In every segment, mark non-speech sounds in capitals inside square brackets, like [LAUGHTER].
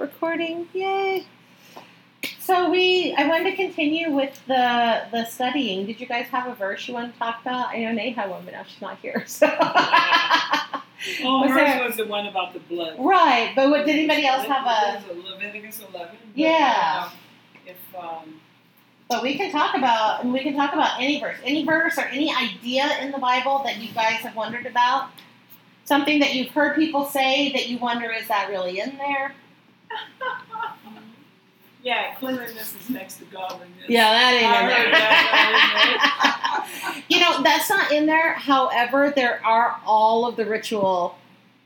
recording. Yay. So we I wanted to continue with the the studying. Did you guys have a verse you want to talk about? I know Nate had one, but now she's not here. [LAUGHS] So Oh, Was hers there- was the one about the blood. Right, but what did anybody else have a Leviticus 11. but, Yeah. um, if um, but we can talk about and we can talk about any verse. Any verse or any idea in the Bible that you guys have wondered about? Something that you've heard people say that you wonder is that really in there? [LAUGHS] yeah, cleanliness is next to godliness. Yeah, that I heard that. [LAUGHS] You know, that's not in there. However, there are all of the ritual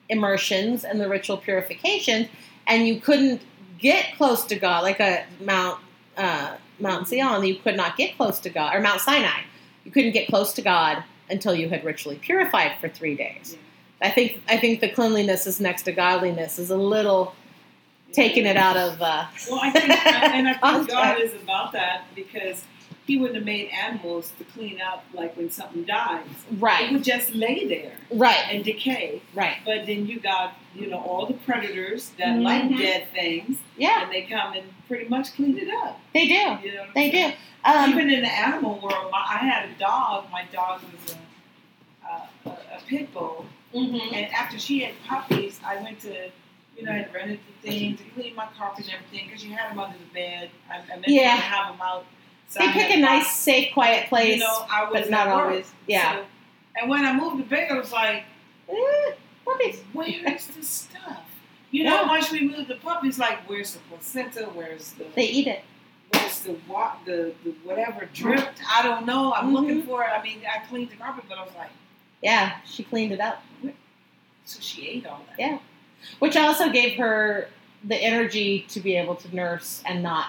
immersions and the ritual purifications, and you couldn't get close to God, like a Mount uh, Mount Zion. You could not get close to God, or Mount Sinai. You couldn't get close to God until you had ritually purified for three days. I think I think the cleanliness is next to godliness is a little taking it out of. Uh, Well, I think, and I [LAUGHS] think God is about that because He wouldn't have made animals to clean up like when something dies. Right. It would just lay there right, and decay. right. But then you got, you know, all the predators that Mhm. like dead things, Yeah, and they come and pretty much clean it up. they do. You know They saying? do. Um, Even in the animal world, my, I had a dog. My dog was a, a, a, a pit bull, mhm. and after she had puppies, I went to, you know, I had rented the thing to clean my carpet and everything because you had them under the bed. I, I meant Yeah. to have them out. So They I pick had a box- nice, safe, quiet place, You know, I was but not work. always. Yeah. So- and when I moved to bed, I was like, Eh, puppies. "Where's the stuff?" You know, Yeah. once we moved the puppies, like, "Where's the placenta? Where's the They eat it. where's the wa- the, the whatever dripped? I don't know. I'm Mhm. looking for it. I mean, I cleaned the carpet, but I was like, Yeah, she cleaned it up, so she ate all that. Yeah. Which also gave her the energy to be able to nurse and not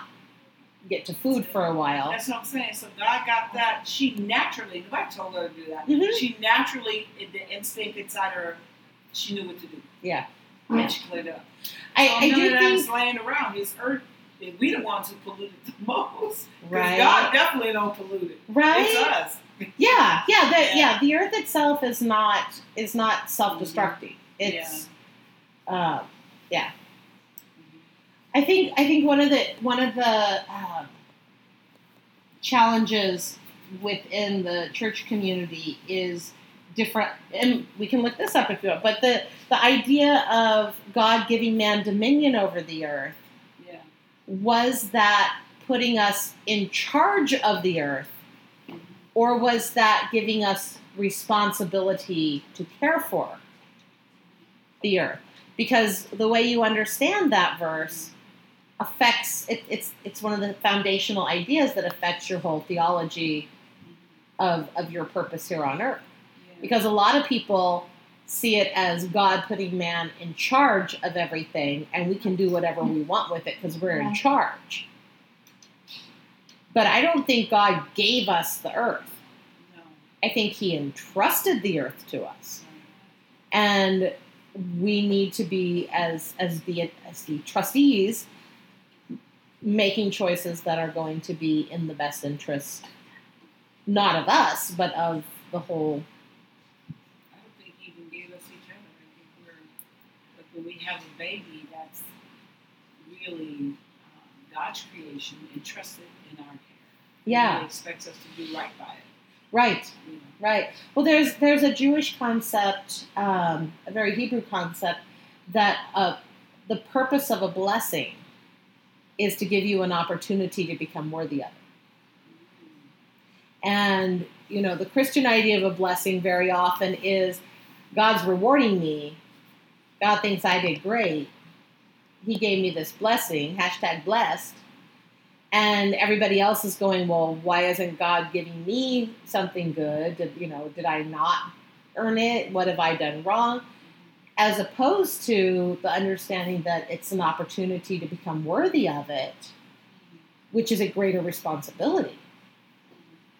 get to food for a while. That's what I'm saying. So God got that. She naturally, nobody told her to do that. Mhm. She naturally, the instinct inside her, she knew what to do. Yeah. And she cleaned it up. I, so I none do of that think is laying around. This earth, we the ones who polluted the [LAUGHS] most. Because right, God definitely don't pollute it. Right. It's us. [LAUGHS] Yeah, yeah, the, Yeah. yeah. The earth itself is not is not self-destructing. It's, uh, yeah. I think I think one of the one of the um, challenges within the church community is different, and we can look this up if you want. But the the idea of God giving man dominion over the earth Yeah. was that putting us in charge of the earth, or was that giving us responsibility to care for the earth? Because the way you understand that verse affects it, it's it's one of the foundational ideas that affects your whole theology of of your purpose here on earth. Yeah. Because a lot of people see it as God putting man in charge of everything, and we can do whatever we want with it because we're in charge. But I don't think God gave us the earth. No. I think He entrusted the earth to us, and we need to be as as the as the trustees making choices that are going to be in the best interest, not of us, but of the whole. I don't think he even gave us each other. I think we're, like when we have a baby, that's really um, God's creation entrusted in our care. Yeah. He expects us to do right by it. Right. Right. Well, there's there's a Jewish concept, um, a very Hebrew concept, that uh, the purpose of a blessing is to give you an opportunity to become worthy of it. And you know, the Christian idea of a blessing very often is God's rewarding me. God thinks I did great. He gave me this blessing. Hashtag blessed. And everybody else is going, well, why isn't God giving me something good? Did you know? Did I not earn it? What have I done wrong? As opposed to the understanding that it's an opportunity to become worthy of it, which is a greater responsibility.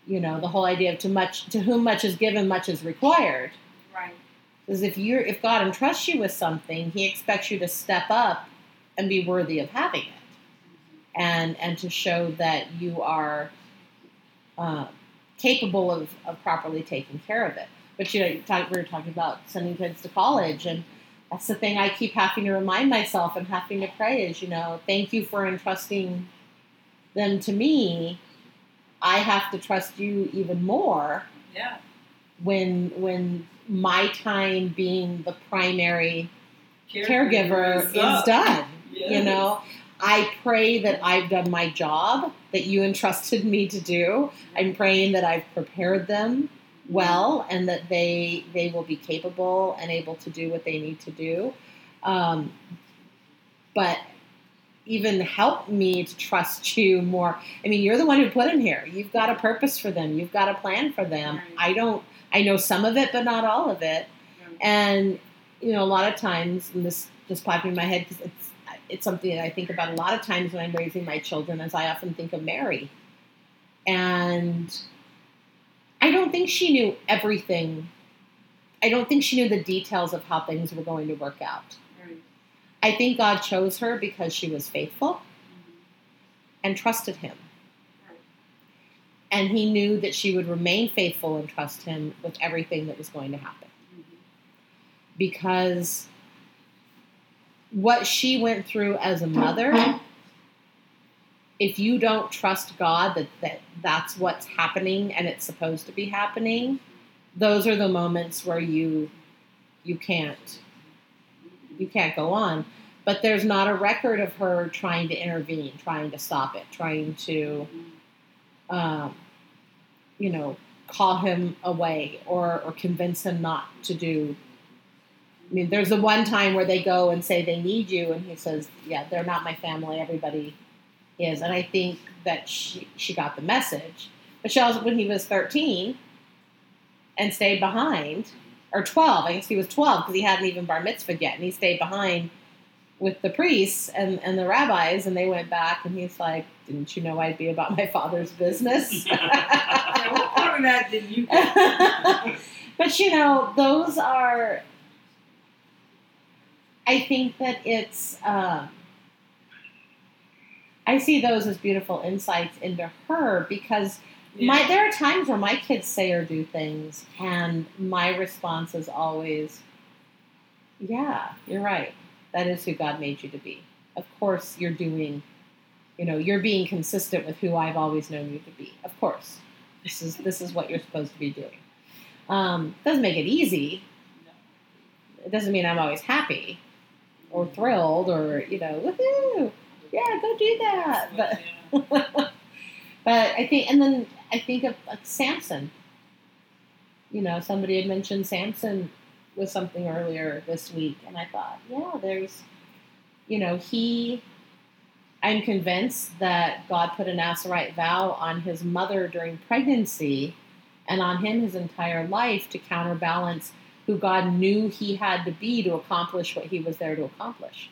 You know, the whole idea of to much to whom much is given, much is required. Right. Because if you're if God entrusts you with something, He expects you to step up and be worthy of having it, and and to show that you are uh, capable of, of properly taking care of it. But you know, you talk, we were talking about sending kids to college, and that's the thing I keep having to remind myself and having to pray is, you know, thank you for entrusting them to me. I have to trust you even more Yeah. when when my time being the primary Caregiver caregiver is is done. You know, I pray that I've done my job that you entrusted me to do. I'm praying that I've prepared them well and that they they will be capable and able to do what they need to do. Um, but even help me to trust you more. I mean, you're the one who put them here. You've got a purpose for them. You've got a plan for them. Right. I don't. I know some of it, but not all of it. Right. And you know, a lot of times, and this just popped in my head because it's something that I think about a lot of times when I'm raising my children, as I often think of Mary, and I don't think she knew everything. I don't think she knew the details of how things were going to work out. Right. I think God chose her because she was faithful Mhm. and trusted Him, Right. and He knew that she would remain faithful and trust Him with everything that was going to happen. Mhm. because what she went through as a mother if you don't trust god that, that that's what's happening and it's supposed to be happening those are the moments where you you can't you can't go on but there's not a record of her trying to intervene trying to stop it trying to um, you know, call him away or, or convince him not to do. I mean, there's the one time where they go and say they need you, and he says, "Yeah, they're not my family. Everybody is." And I think that she she got the message. But she also, when he was 13, and stayed behind, or 12, I guess he was 12 because he hadn't even bar mitzvah yet, and he stayed behind with the priests and, and the rabbis, and they went back, and he's like, "Didn't you know I'd be about my father's business?" [LAUGHS] Yeah, what part of that did you [LAUGHS] but you know, those are. I think that it's. Um, I see those as beautiful insights into her because my there are times where my kids say or do things, and my response is always, "Yeah, you're right. That is who God made you to be. Of course, you're doing." You know, you're being consistent with who I've always known you to be. Of course, this is this is what you're supposed to be doing. Um, doesn't make it easy. It doesn't mean I'm always happy or thrilled or you know, woohoo, yeah, go do that. But [LAUGHS] but I think, and then I think of Samson. You know, somebody had mentioned Samson was something earlier this week, and I thought, yeah, there's, you know, he. I'm convinced that God put a Nazarite vow on his mother during pregnancy, and on him his entire life to counterbalance who God knew he had to be to accomplish what he was there to accomplish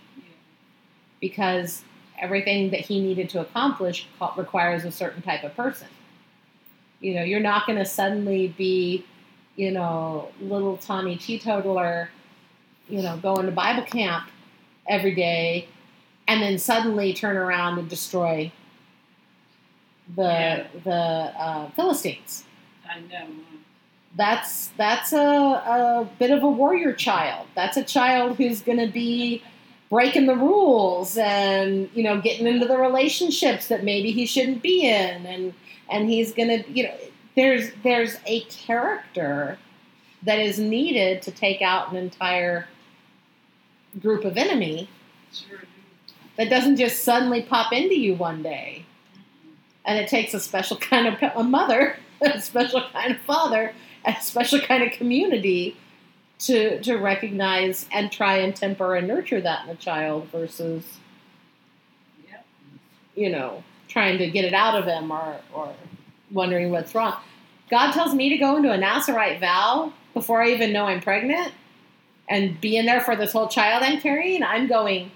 because everything that he needed to accomplish requires a certain type of person. You know, you're not going to suddenly be, you know, little Tommy teetotaler, you know, going to Bible camp every day and then suddenly turn around and destroy the Yeah. the uh, Philistines. I know. That's that's a, a bit of a warrior child. That's a child who's going to be breaking the rules and you know getting into the relationships that maybe he shouldn't be in, and and he's going to you know there's there's a character that is needed to take out an entire group of enemy that doesn't just suddenly pop into you one day and it takes a special kind of a mother, [LAUGHS] a special kind of father, a special kind of community to to recognize and try and temper and nurture that in a child versus Yep. you know trying to get it out of him or or wondering what's wrong. God tells me to go into a Nazarite vow before I even know I'm pregnant and be in there for this whole child I'm carrying. I'm going.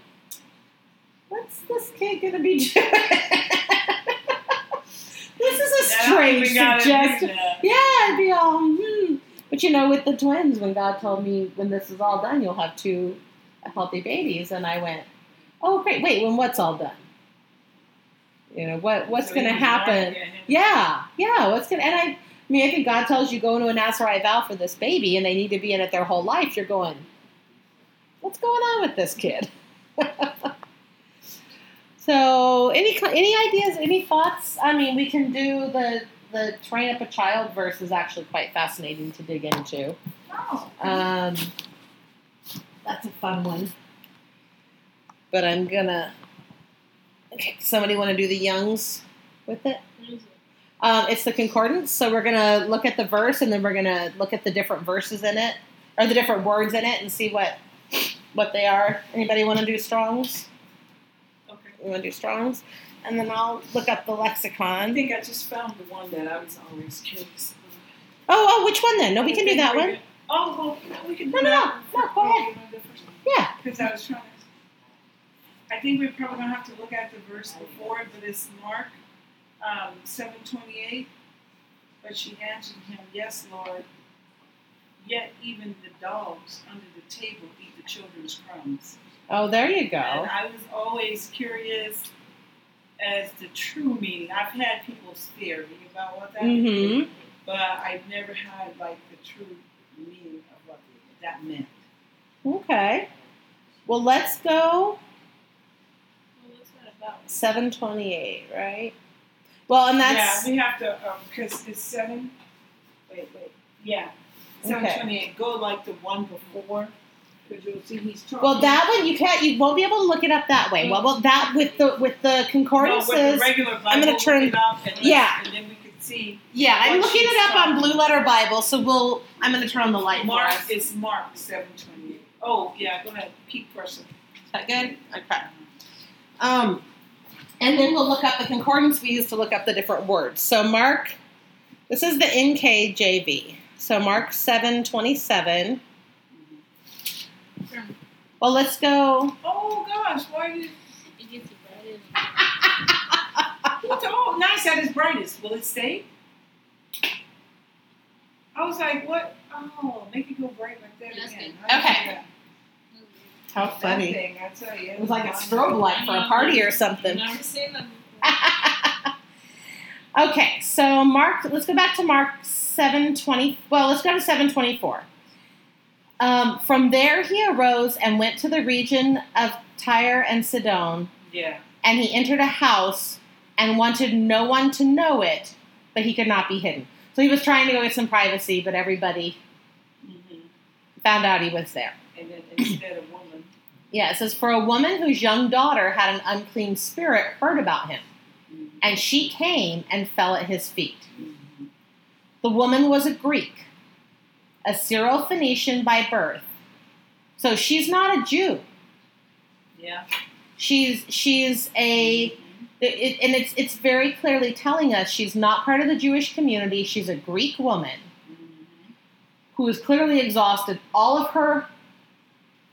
What's this kid gonna be doing? [LAUGHS] this is a strange we gotta do suggestion. [LAUGHS] Yeah, I'd be all, hmm. But you know, with the twins, when God told me when this is all done, you'll have two healthy babies, and I went, oh great, wait, when what's all done? You know what what's So going to he was right, happen? yeah. Yeah. What's going to and I, I mean, I think God tells you go into a Nazarite vow for this baby, and they need to be in it their whole life. You're going, what's going on with this kid? [LAUGHS] so, any any ideas, any thoughts? I mean, we can do the the train up a child verse is actually quite fascinating to dig into. Oh. Um, that's a fun one. But I'm gonna. Okay, somebody want to do the Youngs with it? Um, it's the concordance, so we're gonna look at the verse and then we're gonna look at the different verses in it or the different words in it and see what what they are. Anybody want to do Strong's? We want to do Strong's, and then I'll look up the lexicon. I think I just found the one that I was always curious about. Oh, oh, which one then? No, we can do that one. Oh, well, no, we can do No, no, that. no, go ahead. Yeah. Because I was trying to. I think we're probably going to have to look at the verse before, but it's Mark um, 728. But she answered him, Yes, Lord. Yet even the dogs under the table eat the children's crumbs. Oh, there you go. And. I was always curious as the true meaning. I've had people's theory about what that Mm-hmm. but I've never had like the true meaning of what that meant. Okay. Well, let's go Well, what's about? 728, right? Well, and that's yeah, we have to because it's seven. Wait, wait. Yeah, seven Okay. twenty-eight. Go like the one before, because you'll see he's talking. well that one you can't you won't be able to look it up that way. Well, well that with the with the no, concordances. with the regular Bible, I'm gonna look turn- and Yeah. and then we could see. yeah, I'm looking it up on Blue Letter Bible, so we'll I'm going to turn on the light for Mark us. is Mark seven twenty-eight. Oh yeah, go ahead. Keep pressing. Is that good? Okay. Um, and then we'll look up the concordance we use to look up the different words. So Mark, this is the NKJV. So Mark seven twenty seven. Well, let's go. Oh gosh, why did? It gets brighter. [LAUGHS] Oh, nice at its brightest. Will it stay? I was like, what? Oh, make it go bright like that That's again. good. How do you Okay. do that? How That funny! thing, I tell you, It was like a strobe light for a party or something. Never seen that before. [LAUGHS] okay, so Mark, let's go back to Mark seven twenty. Well, let's go to seven twenty four. Um, from there, he arose and went to the region of Tyre and Sidon, Yeah. and he entered a house and wanted no one to know it, but he could not be hidden. So he was trying to go get some privacy, but everybody hmm found out he was there. And then instead of woman, Yeah, it says, For a woman whose young daughter had an unclean spirit heard about him, mm-hmm. and she came and fell at his feet. Mm-hmm. The woman was a Greek, a Syro-Phoenician by birth. So she's not a Jew. yeah. She's she's a it, and it's it's very clearly telling us she's not part of the Jewish community. She's a Greek woman Mhm. who has clearly exhausted all of her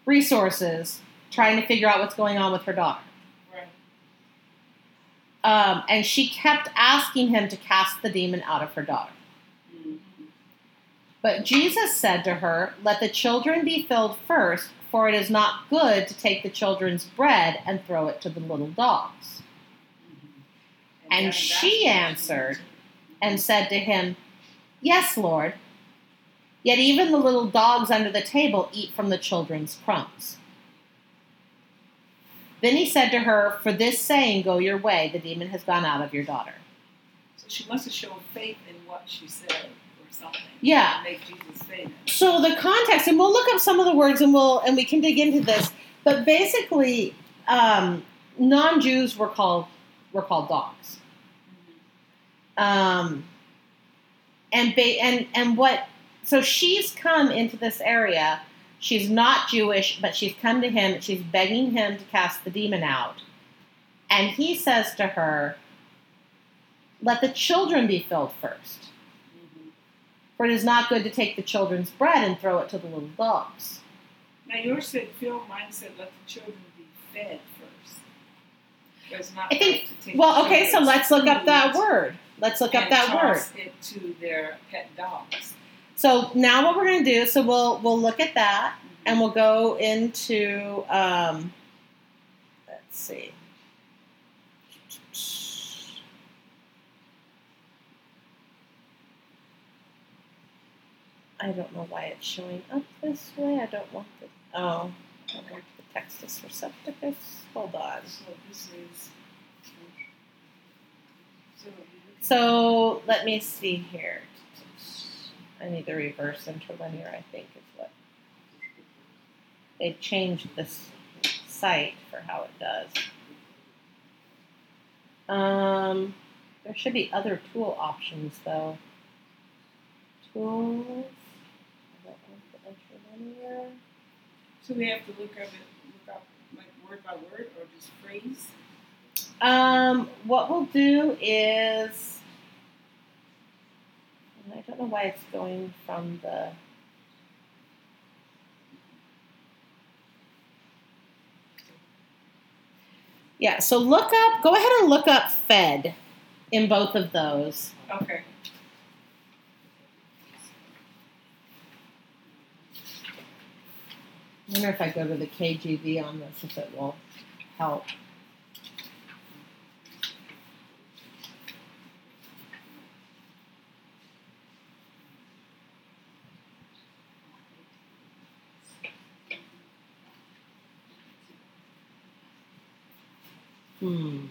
resources trying to figure out what's going on with her daughter. Right. Um, and she kept asking him to cast the demon out of her daughter. But Jesus said to her, Let the children be filled first, for it is not good to take the children's bread and throw it to the little dogs. And she answered, And said to him, Yes, Lord. Yet even the little dogs under the table eat from the children's crumbs. Then he said to her, For this saying, go your way, the demon has gone out of your daughter. So she must have shown faith in what she said something. Yeah. Make Jesus that. So the context, and we'll look up some of the words, and we'll and we can dig into this. But basically, um, non-Jews were called were called dogs. Um, and ba- and and what? So she's come into this area. She's not Jewish, but she's come to him. She's begging him to cast the demon out, and he says to her, "Let the children be filled first. For it is not good to take the children's bread and throw it to the little dogs." Now yours said, Phil, mine said, let the children be fed first. It's not I think- to Well, okay, so let's look up that word. Let's look up that word. it to their pet dogs. So now what we're going to do, so we'll we'll look at that and we'll go into um, let's see. I don't know why it's showing up this way. I don't want the oh, I want The Textus Recepticus. Hold on. So let me see here. I need the reverse interlinear, I think, is what. They changed this site for how it does. Um, there should be other tool options though. Tools. I don't want the interlinear. so we have to look up it, look up like word by word or just phrase. Um, what we'll do is, and I don't know why it's going from the. Yeah, so look up, go ahead and look up Fed in both of those. Okay. I wonder if I go to the KJV on this, if it will help. Hmm.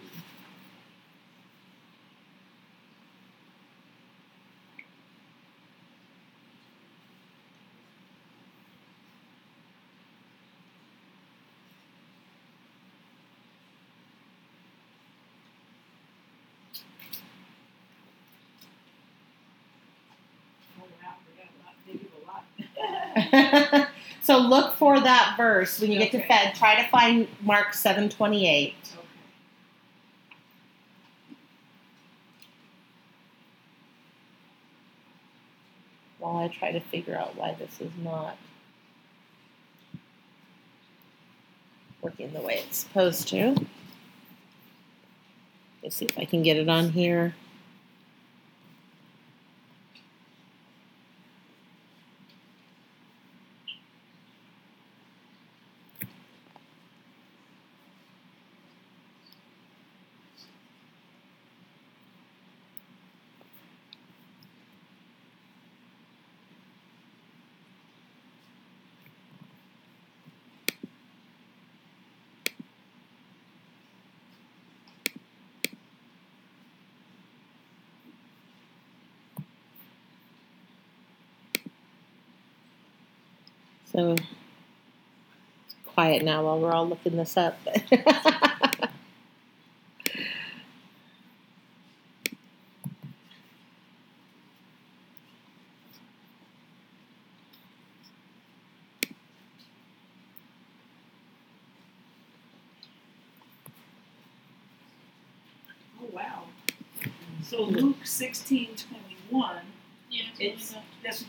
Oh wow, we got a lot. They give a lot. [LAUGHS] so look for that verse when you get to Okay. Fed. Try to find Mark seven twenty eight. Okay. While I try to figure out why this is not working the way it's supposed to. Let's see if I can get it on here. So it's quiet now while we're all looking this up. [LAUGHS] Oh, so Luke 16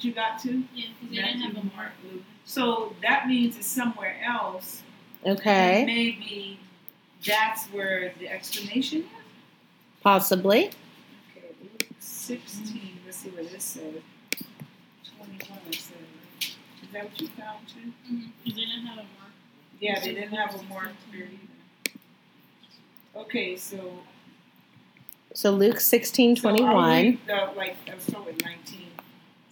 got. that's what you got to? Yeah, because they didn't have a mark. So that means it's somewhere else. okay, Maybe that's where the explanation is. possibly. Okay, Luke 16. Let's see what this says. 21 it says. Is that what you found too? Because they didn't have a mark. Yeah, they didn't have a mark there either. Okay, so. So Luke sixteen twenty So I'll read the, like, I'll start with 19.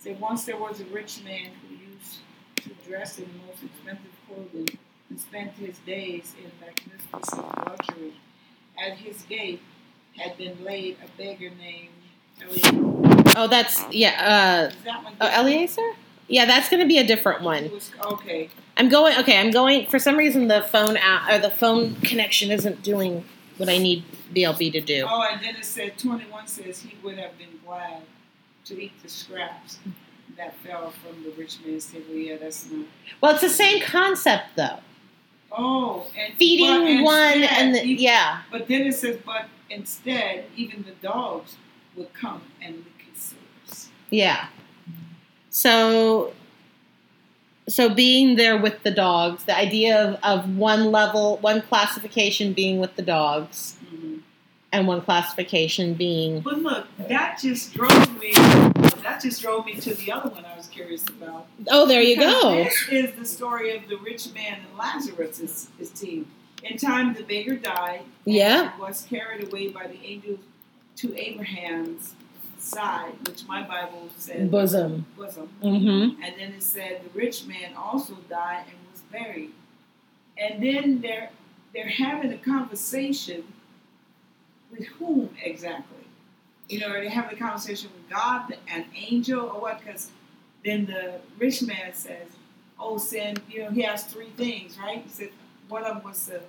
Say, once there was a rich man who used to dress in the most expensive clothing and spent his days in magnificent luxury. At his gate had been laid a beggar named Eliezer. Oh, that's yeah. Is that? Uh, oh, Eliezer. Yeah, that's going to be a different one. Was, okay. I'm going. Okay, I'm going. For some reason, the phone out or the phone connection isn't doing what I need BLB to do. Oh, and then it said 21 says he would have been glad to eat the scraps that fell from the rich man's table. Yeah, that's not. Well, it's the same concept though. Oh, and Feeding but one instead, and the, e- yeah. But then it says, but instead, even the dogs would come and lick his sores. Yeah. So so being there with the dogs, the idea of, of one level, one classification being with the dogs, mm-hmm. And one classification being But look, that just drove me. That just drove me to the other one I was curious about. Oh, there you go. This is the story of the rich man and Lazarus, his, his team. In time, the beggar died. Yeah. Was carried away by the angels to Abraham's side, which my Bible said Bosom. bosom. Mm-hmm. And then it said the rich man also died and was buried. and then they're they're having a conversation with whom exactly? You know, are they having a conversation with God, an angel, or what? Because then the rich man says, "Oh, send." You know, he has three things, right? He said one of them was to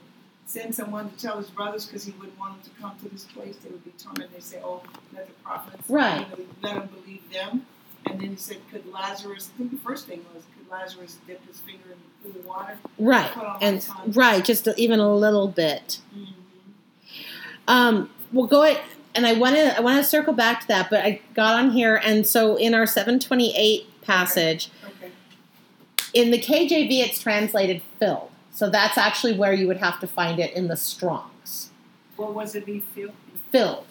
send someone to tell his brothers because he wouldn't want them to come to this place. They would be tormented. They say, "Oh, let the prophets, Right. you know, let them believe them." And then he said, "Could Lazarus?" I think the first thing was, "Could Lazarus dip his finger in the pool of water?" Right. On And right, just a, even a little bit. Mm-hmm. Um, we'll go it, and I want to I want to circle back to that, but I got on here, and so in our 728 passage Okay. in the KJV, it's translated filled. So that's actually where you would have to find it in the Strong's. What was it? Be filled. Filled,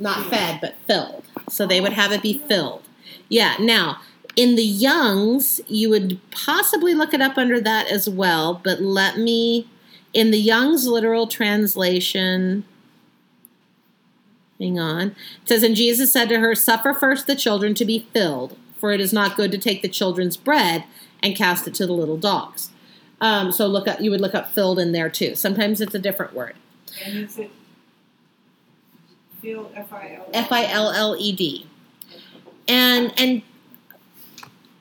not Yeah. fed, but filled. So they would have it be filled. Yeah. Now in the Young's, you would possibly look it up under that as well, but let me in the Young's literal translation. Hang on. It says, And Jesus said to her, Suffer first the children to be filled, for it is not good to take the children's bread and cast it to the little dogs. Um, so look up you would look up filled in there too. Sometimes it's a different word. And is it filled? F I L. F I L L E D. And and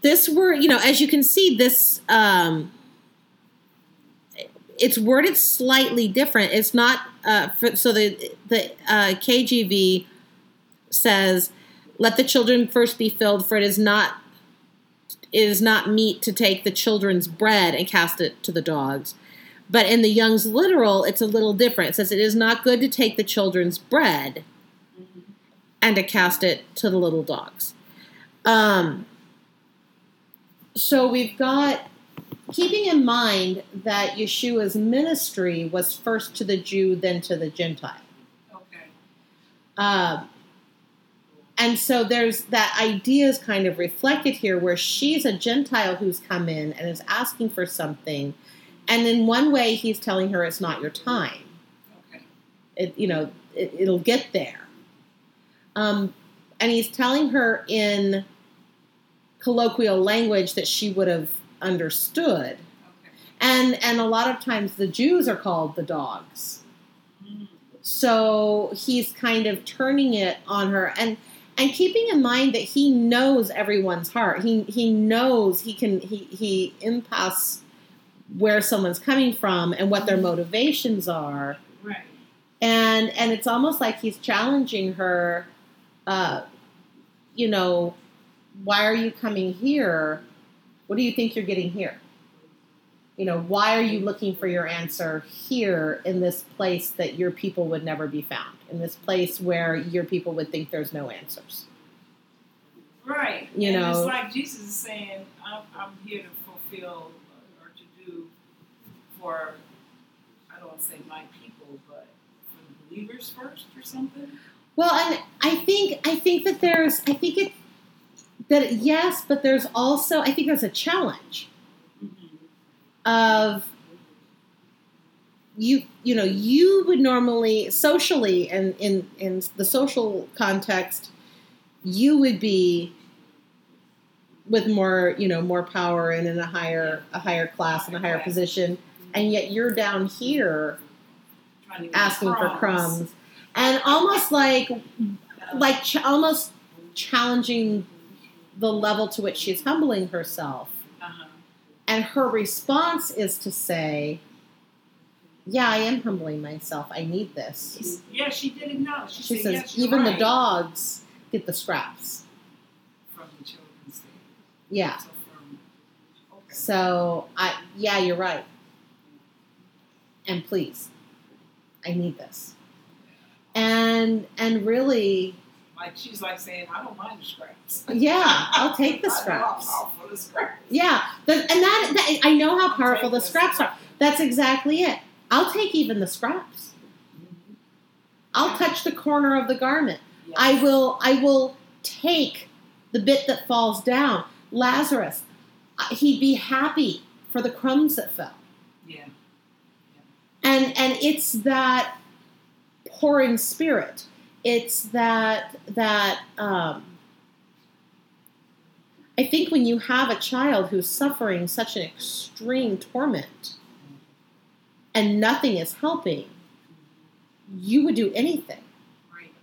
this word, you know, as you can see, this um, it's worded slightly different. It's not uh, for, so the the uh, KJV says, "Let the children first be filled, for it is not it is not meet to take the children's bread and cast it to the dogs." But in the Young's literal, it's a little different. It says, "It is not good to take the children's bread." and to cast it to the little dogs. Um, so we've got, keeping in mind that Yeshua's ministry was first to the Jew, then to the Gentile. Okay. Um, and so there's that idea is kind of reflected here where she's a Gentile who's come in and is asking for something. And in one way, he's telling her it's not your time. Okay. it, you know, it, it'll get there. Um, and he's telling her in colloquial language that she would have understood. Okay. And and a lot of times the Jews are called the dogs. Mm. So he's kind of turning it on her and and keeping in mind that he knows everyone's heart. He he knows he can he he impasses where someone's coming from and what their motivations are Right. and and it's almost like he's challenging her uh you know why are you coming here what do you think you're getting here you know why are you looking for your answer here in this place that your people would never be found in this place where your people would think there's no answers Right. You and know- it's like Jesus is saying, I'm, I'm here to fulfill or to do for, I don't want to say my people, but for the believers first or something. Well, and I think I think that there's I think it that yes, but there's also I think there's a challenge of you you know you would normally socially and in in the social context you would be with more you know more power and in a higher a higher class and a higher position. And yet you're down here Trying to get asking for crumbs. And almost like like ch- almost challenging the level to which she's humbling herself Uh-huh. and her response is to say yeah i am humbling myself i need this Yeah, she did acknowledge. She, she said, says yes, even the dogs get the scraps From the children's day. yeah So from, okay. so i yeah you're right and please i need this and and really Like she's like saying, I don't mind the scraps. [LAUGHS] Yeah, I'll take the [LAUGHS] I know I'm scraps. the scraps. Yeah, the, and that, that I know how powerful the scraps are. That's exactly it. I'll take even the scraps. I'll touch the corner of the garment. Yes. I will. I will take the bit that falls down. Lazarus, uh, he'd be happy for the crumbs that fell. Yeah. And and it's that pouring spirit. It's that that um, I think when you have a child who's suffering such an extreme torment, and nothing is helping, you would do anything. Right.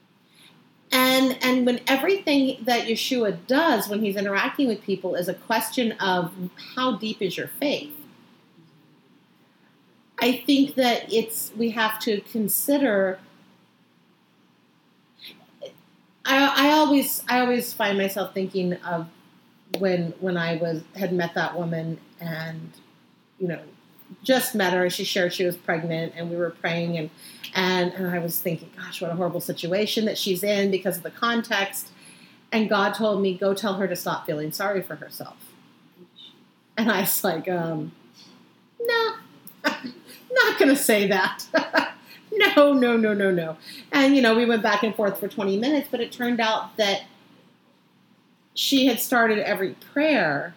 And and when everything that Yeshua does when he's interacting with people is a question of how deep is your faith. I think that it's we have to consider I, I always I always find myself thinking of when when I was had met that woman and you know just met her and she shared she was pregnant and we were praying and and and I was thinking gosh what a horrible situation that she's in because of the context. And God told me go tell her to stop feeling sorry for herself. And I was like um no [LAUGHS] not gonna say that [LAUGHS] [LAUGHS] no no no no no and you know we went back and forth for 20 minutes but it turned out that she had started every prayer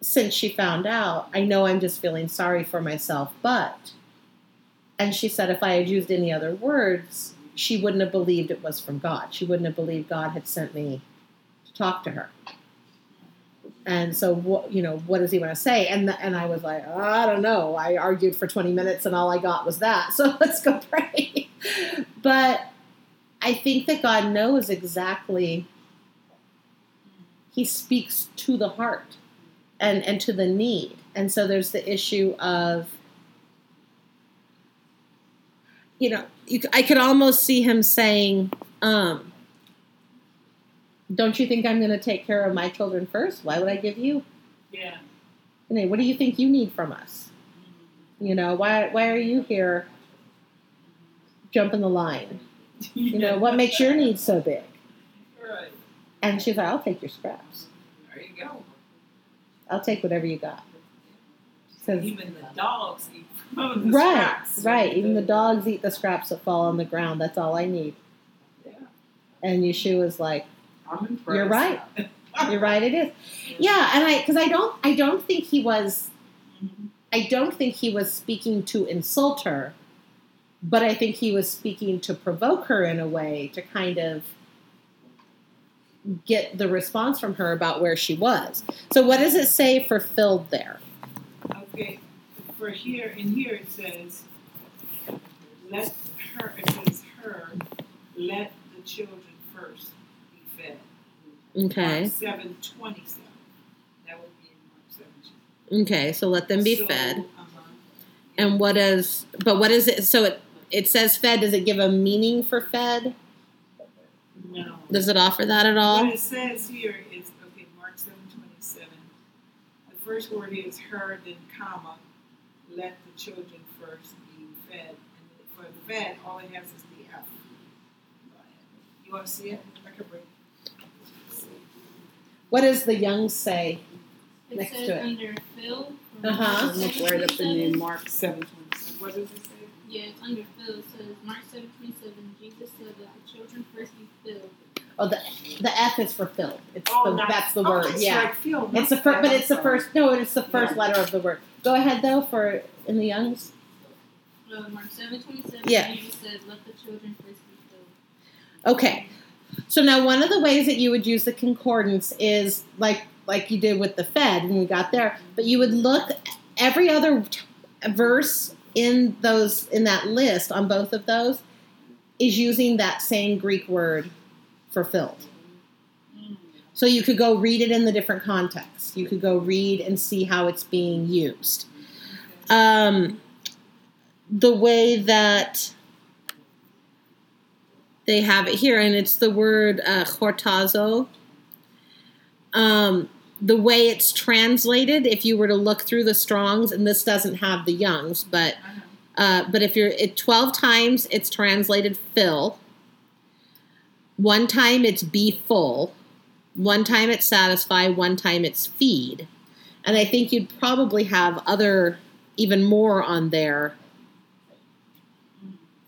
since she found out, I know I'm just feeling sorry for myself, but. And she said if I had used any other words, she wouldn't have believed it was from God. She wouldn't have believed God had sent me to talk to her. And so, what you know, what does he want to say? And the, and I was like, I don't know. I argued for 20 minutes, and all I got was that. [LAUGHS] So let's go pray. but I think that God knows exactly. He speaks to the heart and and to the need and so there's the issue of you know you, i could almost see him saying um, don't you think i'm going to take care of my children first why would i give you Yeah. and then what do you think you need from us you know why why are you here jumping the line you know what makes your needs so big Right. and she's like i'll take your scraps There you go. i'll take whatever you got Says- Even the dogs eat [LAUGHS] the right scraps. right even the dogs eat the scraps that fall on the ground that's all i need Yeah. and yeshua's like. You're right. [LAUGHS] you're right it is yeah and i because i don't i don't think he was i don't think he was speaking to insult her but i think he was speaking to provoke her in a way to kind of get the response from her about where she was so what does it say for filled there Okay, for here, in here it says, let her, it says her, let the children first be fed. Okay seven twenty-seven. That would be in okay so let them be So, fed uh-huh. And what is, but what is it? So it, it says fed. Does it give a meaning for fed? No. Does it offer that at all? What it says here is, okay, Mark seven twenty-seven. The first word is heard, then comma, let the children first be fed. And for the fed, all it has is the F. You wanna see it? I can bring it. What does the young say? It Next says to it. under Phil. Uh-huh. Look right up in there, Mark seven twenty-seven. What does it say? Yeah, it's under Phil. It says Mark seven twenty seven. Jesus said that the children first be filled. Oh, the the F is for filled. It's Oh, the, not- that's the oh, word. it's yeah, like Phil, it's the first, but it's the first. No, it's the first Yeah. letter of the word. Go ahead though for in the youngs. Uh, Mark seven twenty seven. Yeah. Jesus said, "Let the children first be filled." Okay. So now one of the ways that you would use the concordance is like like you did with the Fed when we got there, but you would look every other t- verse in those in that list on both of those is using that same Greek word fulfilled. So you could go read it in the different contexts. You could go read and see how it's being used. Um, the way that they have it here, and it's the word uh, hortazo. Um, the way it's translated, if you were to look through the Strongs, and this doesn't have the Youngs, but uh, but if you're it twelve times, it's translated fill. One time it's be full. One time it's satisfy. One time it's feed. And I think you'd probably have other, even more on there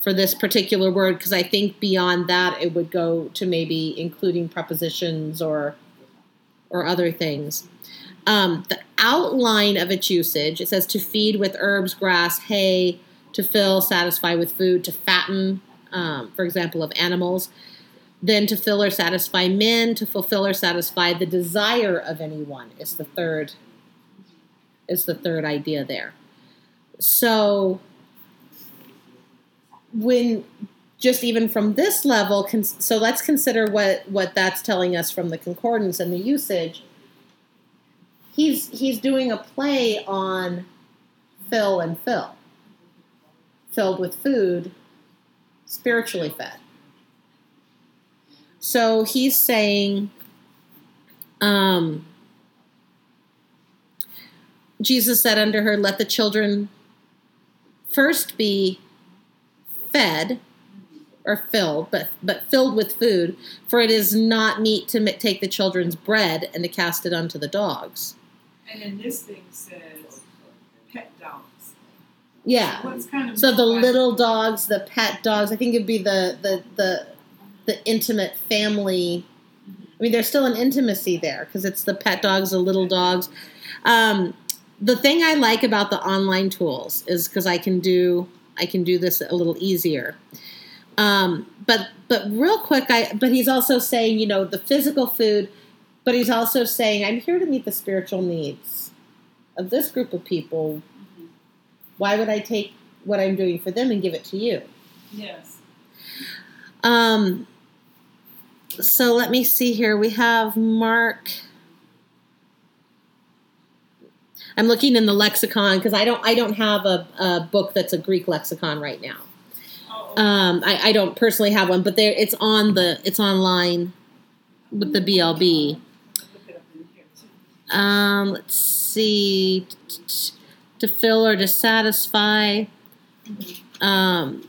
for this particular word because I think beyond that it would go to maybe including prepositions or or other things. Um, the outline of its usage it says to feed with herbs, grass, hay, to fill, satisfy with food, to fatten, um, for example, of animals. Then to fill or satisfy men, to fulfill or satisfy the desire of anyone is the third is the third idea there. so when just even from this level, so let's consider what what that's telling us from the concordance and the usage. He's he's doing a play on fill and fill, filled with food, spiritually fed. So he's saying, um, Jesus said unto her, Let the children first be fed or filled, but, but filled with food, for it is not meet to take the children's bread and to cast it unto the dogs. And then this thing says pet dogs. Yeah. Kind of So the little dogs, the pet dogs, I think it'd be the the the, the intimate family. I mean, there's still an intimacy there because it's the pet dogs, the little dogs. Um, the thing I like about the online tools is because I can do I can do this a little easier. Um, but but real quick, I but he's also saying you know the physical food, but he's also saying I'm here to meet the spiritual needs of this group of people. Why would I take what I'm doing for them and give it to you? Yes. Um, so let me see here. We have Mark. I'm looking in the lexicon because I don't I don't have a, a book that's a Greek lexicon right now. Um, I, I don't personally have one, but there it's on the it's online with the BLB. Um, let's see, to fill or to satisfy. Um,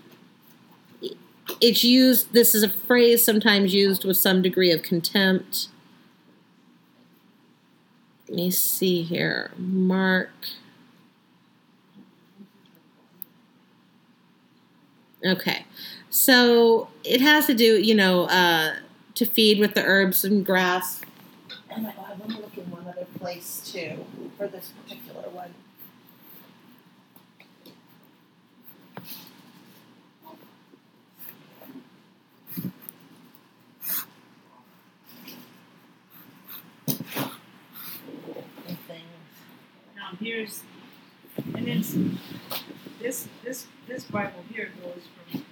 it's used. This is a phrase sometimes used with some degree of contempt. Let me see here, Mark. Okay, so it has to do, you know, uh, to feed with the herbs and grass. And I, I want to look in one other place too for this particular one. Now here's, and then this this this Bible here goes from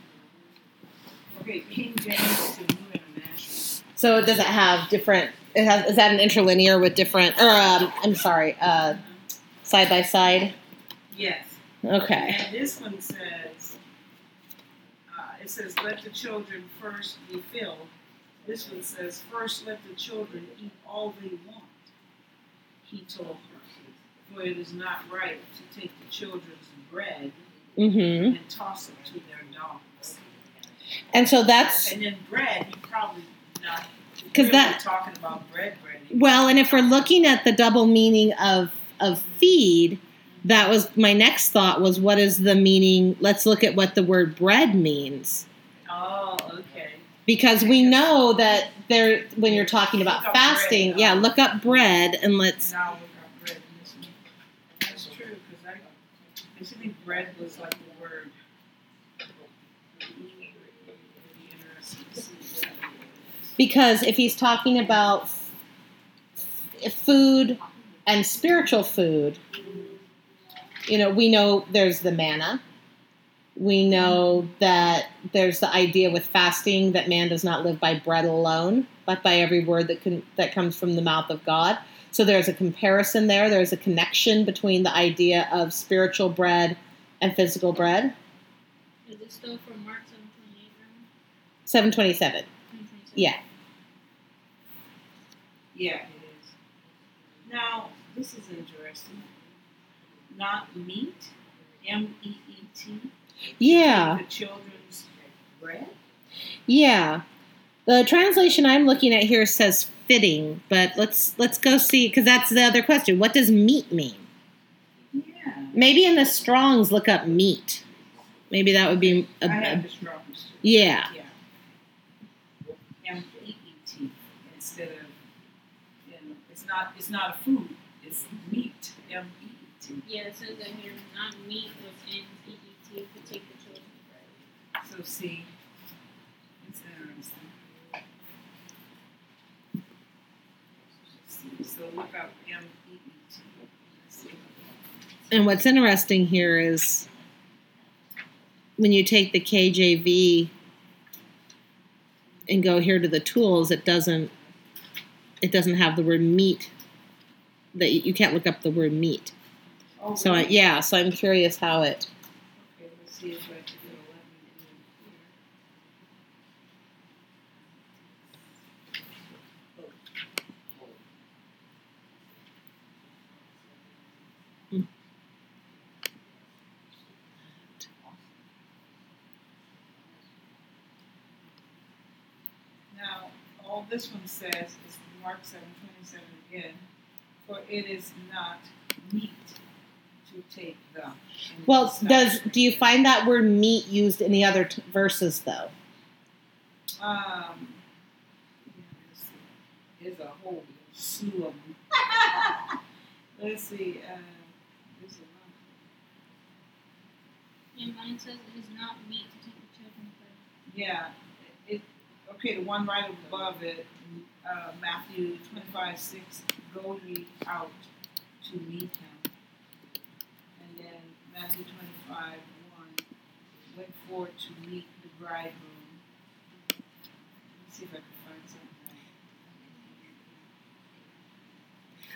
okay King James to New International. So it does it have different? It has is that an interlinear with different? Or um, I'm sorry, uh, side by side. Yes. Okay. And this one says, uh, it says, let the children first be filled. This one says, first let the children eat all they want. He told for it is not right to take the children's bread Mm-hmm. and toss it to their dogs. And so that's And then bread, he probably not 'Cause really that- talking about bread, bread. well, and if we're looking at the double meaning of of feed, that was my next thought was what is the meaning? Let's look at what the word bread means. Oh, okay. Because we know that there when you're talking about fasting, bread. yeah, look up bread and let's we got bread in this one. That's true, because I, Bread was like the word. Because if he's talking about food and spiritual food, you know, we know there's the manna. We know that there's the idea with fasting that man does not live by bread alone, but by every word that that comes from the mouth of God. So there's a comparison there. There's a connection between the idea of spiritual bread and physical bread. Is it still from Mark 728, right? 727. 727? Yeah. Yeah, it is. Now, this is interesting. Not meet, M E E T. Yeah. The children's bread. Yeah. The translation I'm looking at here says fitting, but let's let's go see because that's the other question. What does meet mean? Yeah. Maybe in the Strong's look up meet. Maybe that would be a, I have the strongest. yeah. Yeah. M E E T instead of, you know, it's not, it's not a food, it's meet, M E E T. Yeah, it says that here, not meet was in to take the children's bread. So see, it's interesting. See, So look up M T. See. And what's interesting here is when you take the KJV and go here to the tools, it doesn't it doesn't have the word meet. That you, can't look up the word meet. Oh, So I, yeah, so I'm curious how it. Okay, let's see if I can do let me in here. Now, all this one says is Mark seven twenty seven again, for it is not meet to take them. Well, does do you find that word meet used in the other t- verses though? Um, yeah, let's see. There's a whole slew of them. [LAUGHS] let's see. Uh, there's a lot. And mine says it is not meet to take the children first. Yeah. Okay, the one right above it, uh, Matthew 25 6, go ye out to meet him. And then Matthew 25 1, went forth to meet the bridegroom. Let me see if I can find something.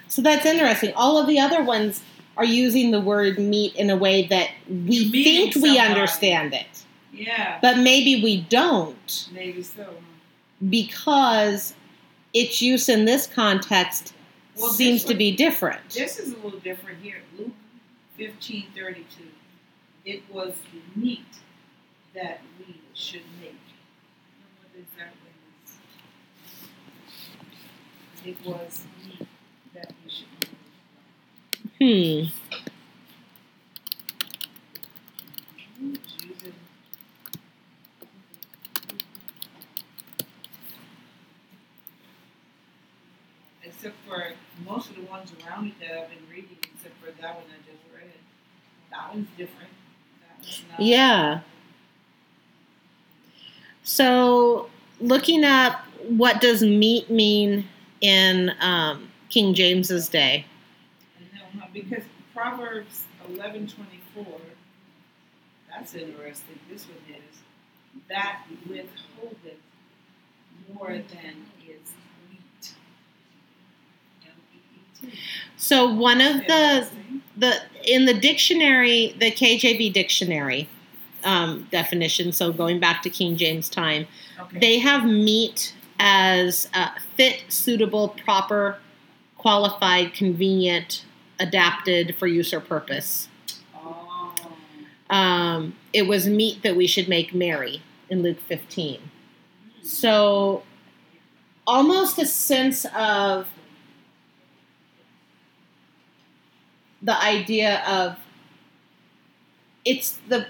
So that's interesting. All of the other ones are using the word meet in a way that we meeting think we somebody. understand it, Yeah, but maybe we don't maybe so. because its use in this context Well, this seems to one- be different. This is a little different here. Luke fifteen thirty two. It was the meet that we should make. And What is that witness? It was meet that we should make. Hmm. Ooh, Jesus. Except for most of the ones around it that I've been reading, except for that one I just read. That one's different. That one's. Yeah. So, looking up what does meet mean in um, King James's day? I? Because Proverbs eleven twenty four. That's interesting. This one is that withholdeth more than is meet. M-E-E-T. So, one of the the in the dictionary, the KJV dictionary um, definition. So, going back to King James time, Okay. they have meet as uh, fit, suitable, proper, qualified, convenient, adapted for use or purpose. oh. um, it was meet that we should make merry in Luke 15. So, almost a sense of the idea of it's the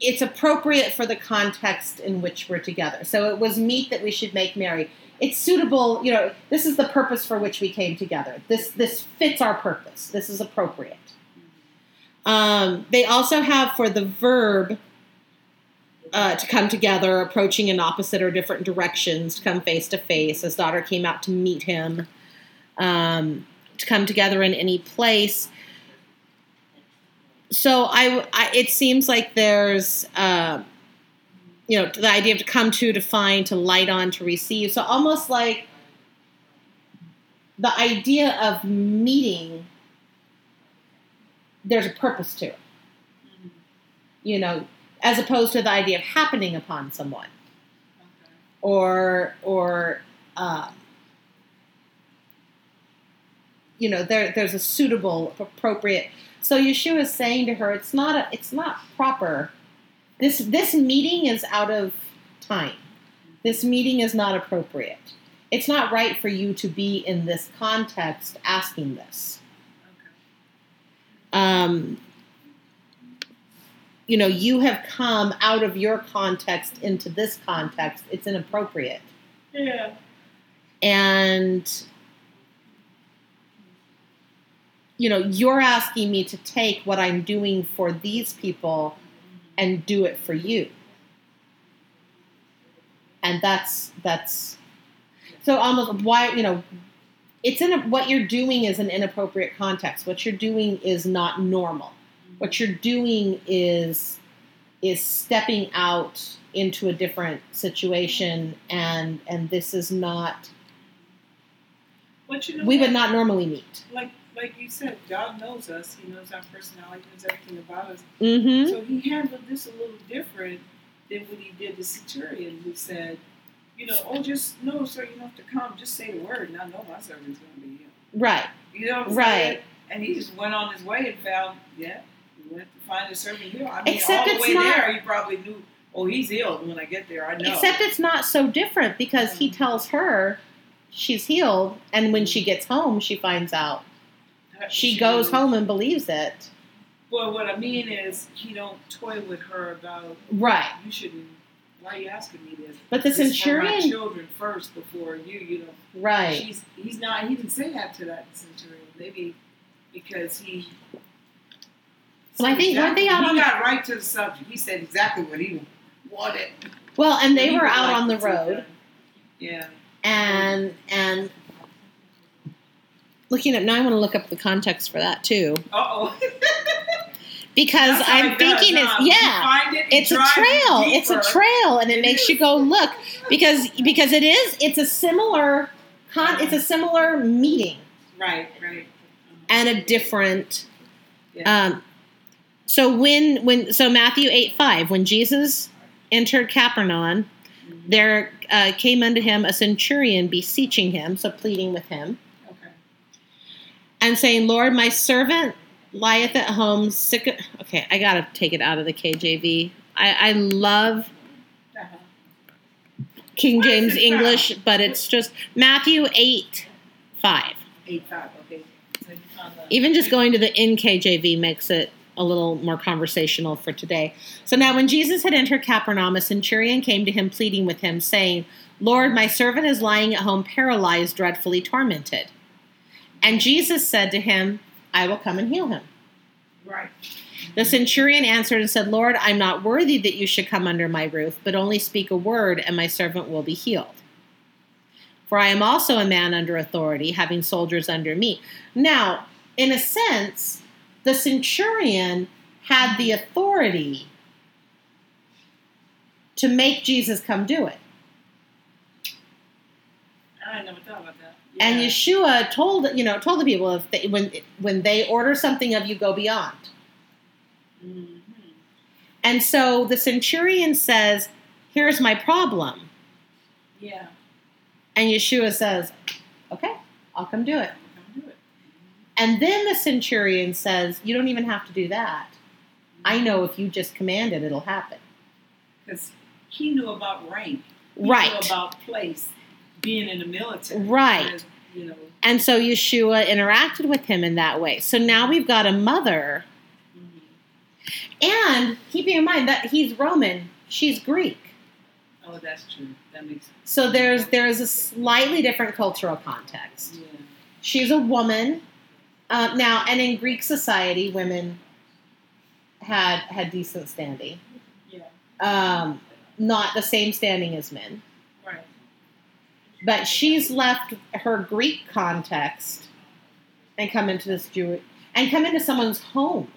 it's appropriate for the context in which we're together. So it was meet that we should make merry. It's suitable, you know, this is the purpose for which we came together. This this fits our purpose. This is appropriate. Um, they also have for the verb uh, to come together, approaching in opposite or different directions, to come face to face. His daughter came out to meet him, um, to come together in any place. So I, I it seems like there's, uh, you know, the idea of to come to, to find, to light on, to receive. So almost like the idea of meeting. There's a purpose to it you know, as opposed to the idea of happening upon someone or or uh, you know there there's a suitable appropriate so Yeshua is saying to her it's not a, it's not proper this this meeting is out of time this meeting is not appropriate it's not right for you to be in this context asking this um, you know, you have come out of your context into this context. It's inappropriate. Yeah. And, you know, you're asking me to take what I'm doing for these people and do it for you. And that's, that's, so almost why, you know, it's in a, what you're doing is an inappropriate context. What you're doing is not normal. What you're doing is is stepping out into a different situation and and this is not What you know we would not normally meet. like like you said, God knows us. He knows our personality, He knows everything about us. Mm-hmm. So he handled this a little different than what he did the centurion who said, you know, oh just no, sir, you don't have to come, just say the word, and I know my servant's gonna be healed. Right. You know what I'm Right. saying? And he just went on his way and found, yeah, he went to find his servant healed. I mean, Except all the way not- there, he probably knew, oh, he's healed when I get there. I know. Except it's not so different because he tells her she's healed and when she gets home she finds out. She goes home and believes it. Well, what I mean is, he don't toy with her about Right. you shouldn't. Why are you asking me this? But the This is for centurion my children first before you. You know, Right. She's he's not. He didn't say that to that centurion. Maybe because he. Well, I think exactly- out He on- got right to the subject. He said exactly what he wanted. Well, and they were out on the road that. Yeah. and and looking at now I want to look up the context for that too. Uh oh. [LAUGHS] Because I'm thinking it's yeah. It's a trail. It's a trail, and it, It makes you go look because because it is. It's a similar con. It's a similar meeting Right. Right. and a different. Yeah. Um, so when when so Matthew eight five when Jesus entered Capernaum, there uh, came unto him a centurion beseeching him, so pleading with him. And saying, Lord, my servant lieth at home sick. Of, okay, I gotta take it out of the KJV. I, I love. King James English, but it's just Matthew 8 5. Eight five. Okay. So you found that. Even just going to the NKJV makes it a little more conversational for today. So now, when Jesus had entered Capernaum, a centurion came to him, pleading with him, saying, Lord, my servant is lying at home, paralyzed, dreadfully tormented. And Jesus said to him, I will come and heal him. Right. The centurion answered and said, Lord, I'm not worthy that you should come under my roof, but only speak a word, and my servant will be healed. For I am also a man under authority, having soldiers under me. Now, in a sense, the centurion had the authority to make Jesus come do it. I never thought about that. And Yeshua told you know told the people if they, when when they order something of you, go beyond. Mhm. And so the centurion says, "Here's my problem," Yeah. and Yeshua says, "Okay, I'll come do it." Come do it. And then the centurion says, "You don't even have to do that. I know if you just command it, it'll happen." Because he knew about rank. He Right. Knew about place, being in the military. Right. As, You know. And so Yeshua interacted with him in that way. So now we've got a mother, mhm. and keeping in mind that he's Roman, she's Greek. Oh, that's true. That makes sense. So there's there's a slightly different cultural context. Yeah. She's a woman uh, now, and in Greek society, women had had decent standing. Yeah. Um, not the same standing as men. But she's left her Greek context and come into this Jewish and come into someone's home.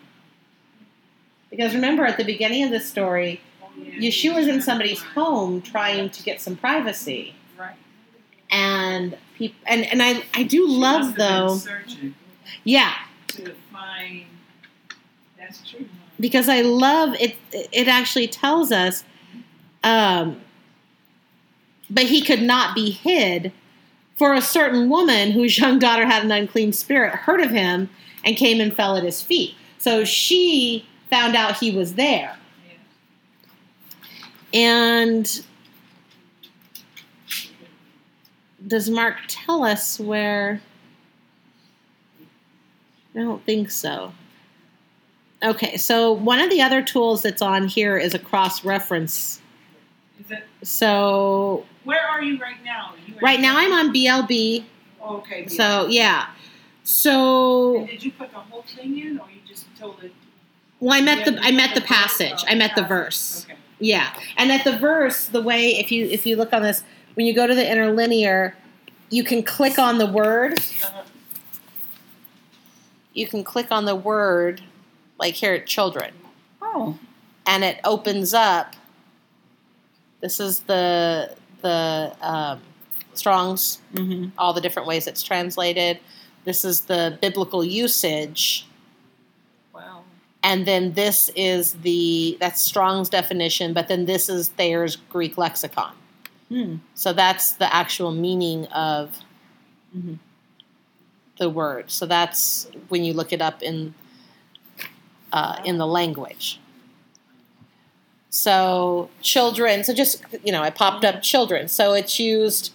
Because remember, at the beginning of this story, yeah. Yeshua's in somebody's home trying to get some privacy, Right. and people and and I I do She love must have been though, yeah, to find. That's true. because I love it. It actually tells us, um, but he could not be hid. For a certain woman whose young daughter had an unclean spirit heard of him and came and fell at his feet. So she found out he was there. And does Mark tell us where? I don't think so. Okay, so one of the other tools that's on here is a cross reference. Is it? So Where are you right now? You right now I'm on BLB. Oh, okay. So yeah. So And did you put the whole thing in, or you just told it? well, I met the I met the passage. I met the verse. Okay. Yeah, and at the verse, the way if you if you look on this, when you go to the interlinear, you can click on the word. Uh, You can click on the word, like here at children, oh, and it opens up. This is the the um, Strong's, mm-hmm. all the different ways it's translated. This is the biblical usage, wow. and then this is the that's Strong's definition. But then this is Thayer's Greek lexicon. Hmm. So that's the actual meaning of Mm-hmm. the word. So that's when you look it up in uh, in the language. So children. So just you know, I popped up children. So it's used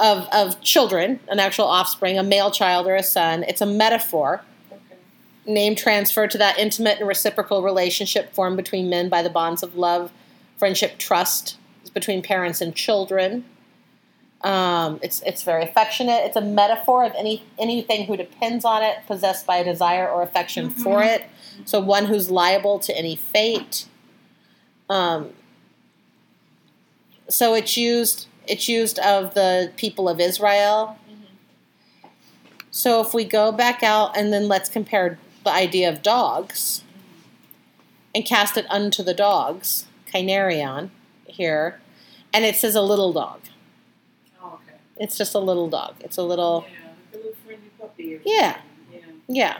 of of children, an actual offspring, a male child or a son. It's a metaphor. Okay. Name transferred to that intimate and reciprocal relationship formed between men by the bonds of love, friendship, trust between parents and children. Um, it's it's very affectionate. It's a metaphor of any anything who depends on it, possessed by a desire or affection for Mhm. it. So one who's liable to any fate. Um, so it's used it's used of the people of Israel. So if we go back out and then let's compare the idea of dogs and cast it unto the dogs, Kynarion here, and it says a little dog. Oh, okay. It's just a little dog. It's a little Yeah, like a little friendly puppy. Or Yeah. Yeah. yeah.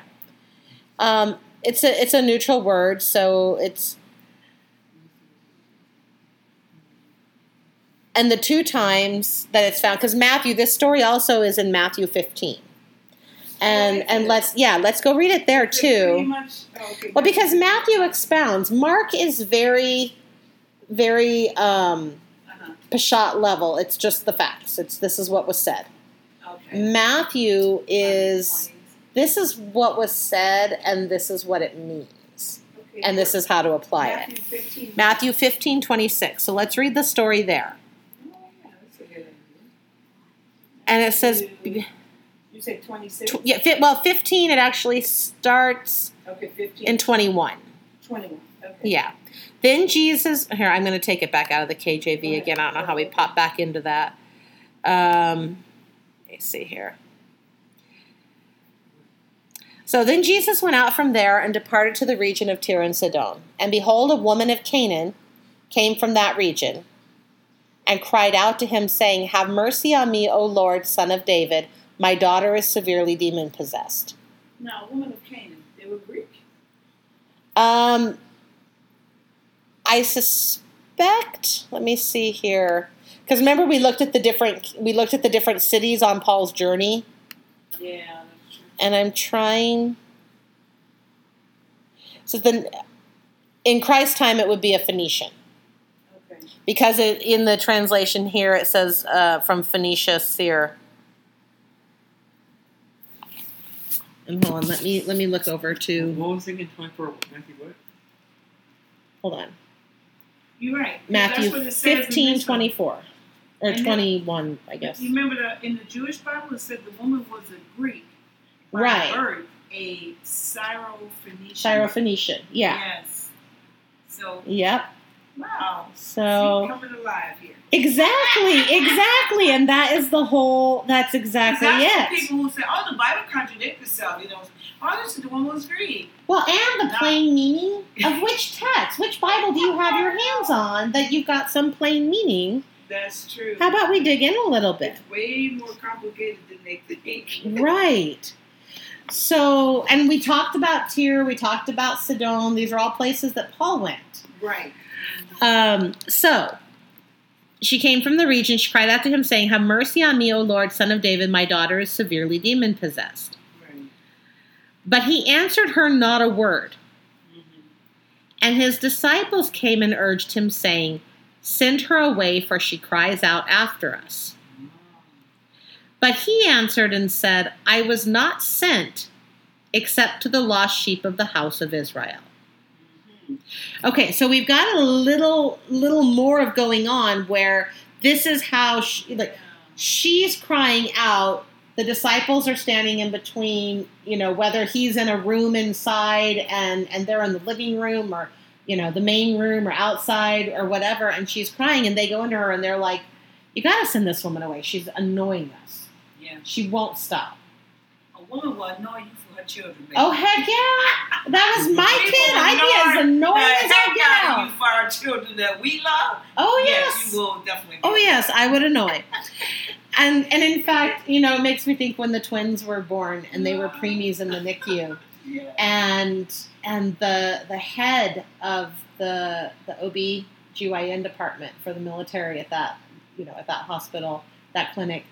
Um, it's a it's a neutral word, so it's and the two times that it's found because Matthew this story also is in Matthew 15. And and let's yeah, let's go read it there too. much- oh, okay. Well, because Matthew expounds, Mark is very very um Uh-huh. Peshat level. It's just the facts. It's this is what was said. Okay. Matthew is this is what was said and this is what it means. Okay. And this is how to apply Matthew it. 15. Matthew 15, 26. So let's read the story there. Oh, yeah, that's a good idea. And it says, You said 26? tw- yeah, fi- well, 15, it actually starts Okay, 15. in 21. 21. Okay. Yeah. Then Jesus, here, I'm going to take it back out of the KJV again. I don't know how we pop back into that. Um, let me see here. So then Jesus went out from there and departed to the region of Tyre and Sidon. And behold, a woman of Canaan came from that region and cried out to him, saying, Have mercy on me, O Lord, son of David. My daughter is severely demon possessed. Now, woman of Canaan, they were Greek? Um, I suspect. Let me see here, because remember we looked at the different we looked at the different cities on Paul's journey, Yeah, that's true. and I'm trying. So then, in Christ's time, it would be a Phoenician. Because it, in the translation here it says uh, from Phoenicia, Seir. And hold on, let me let me look over to. What was thinking 24? Matthew what? Hold on. You're right. Matthew That's what it says in 15, 24. Or And then- 21, I guess. You remember the, in the Jewish Bible, it said the woman was a Greek. by Right. Birth, a Syro-Phoenician. Syrophoenician. Yeah. Yes. So, Yep. Wow. So coming alive here. exactly, exactly, and that is the whole. That's exactly That's it. people who say, "Oh, the Bible contradicts itself." You know, oh, this is the one was Greek. Well, and the plain meaning of which text, which Bible do you have your hands on that you've got some plain meaning? That's true. How about we dig in a little bit? It's way more complicated than they think. [LAUGHS] Right. So, and we talked about Tyre, we talked about Sidon. These are all places that Paul went. Right. Um, so she came from the region. She cried out to him, saying, Have mercy on me, O Lord, son of David. My daughter is severely demon possessed. Right. But he answered her not a word. Mm-hmm. And his disciples came and urged him, saying, Send her away, for she cries out after us. But he answered and said, I was not sent except to the lost sheep of the house of Israel. Okay, so we've got a little little more of going on where this is how she, like she's crying out. The disciples are standing in between, you know, whether he's in a room inside and and they're in the living room or you know the main room or outside or whatever, and she's crying, and they go into her and they're like, You got to send this woman away. She's annoying us. Yeah. She won't stop. A woman will annoy you for her children. Baby. Oh, heck yeah. That was my People kid. I'd be as annoying as I get out you for our children that we love. Oh, Yes, yes. you will definitely. Oh yes, I would annoy. And and in fact, you know, it makes me think when the twins were born and they were preemies in the NICU, Yeah. and and the the head of the the OB/GYN department for the military at that you know at that hospital that clinic.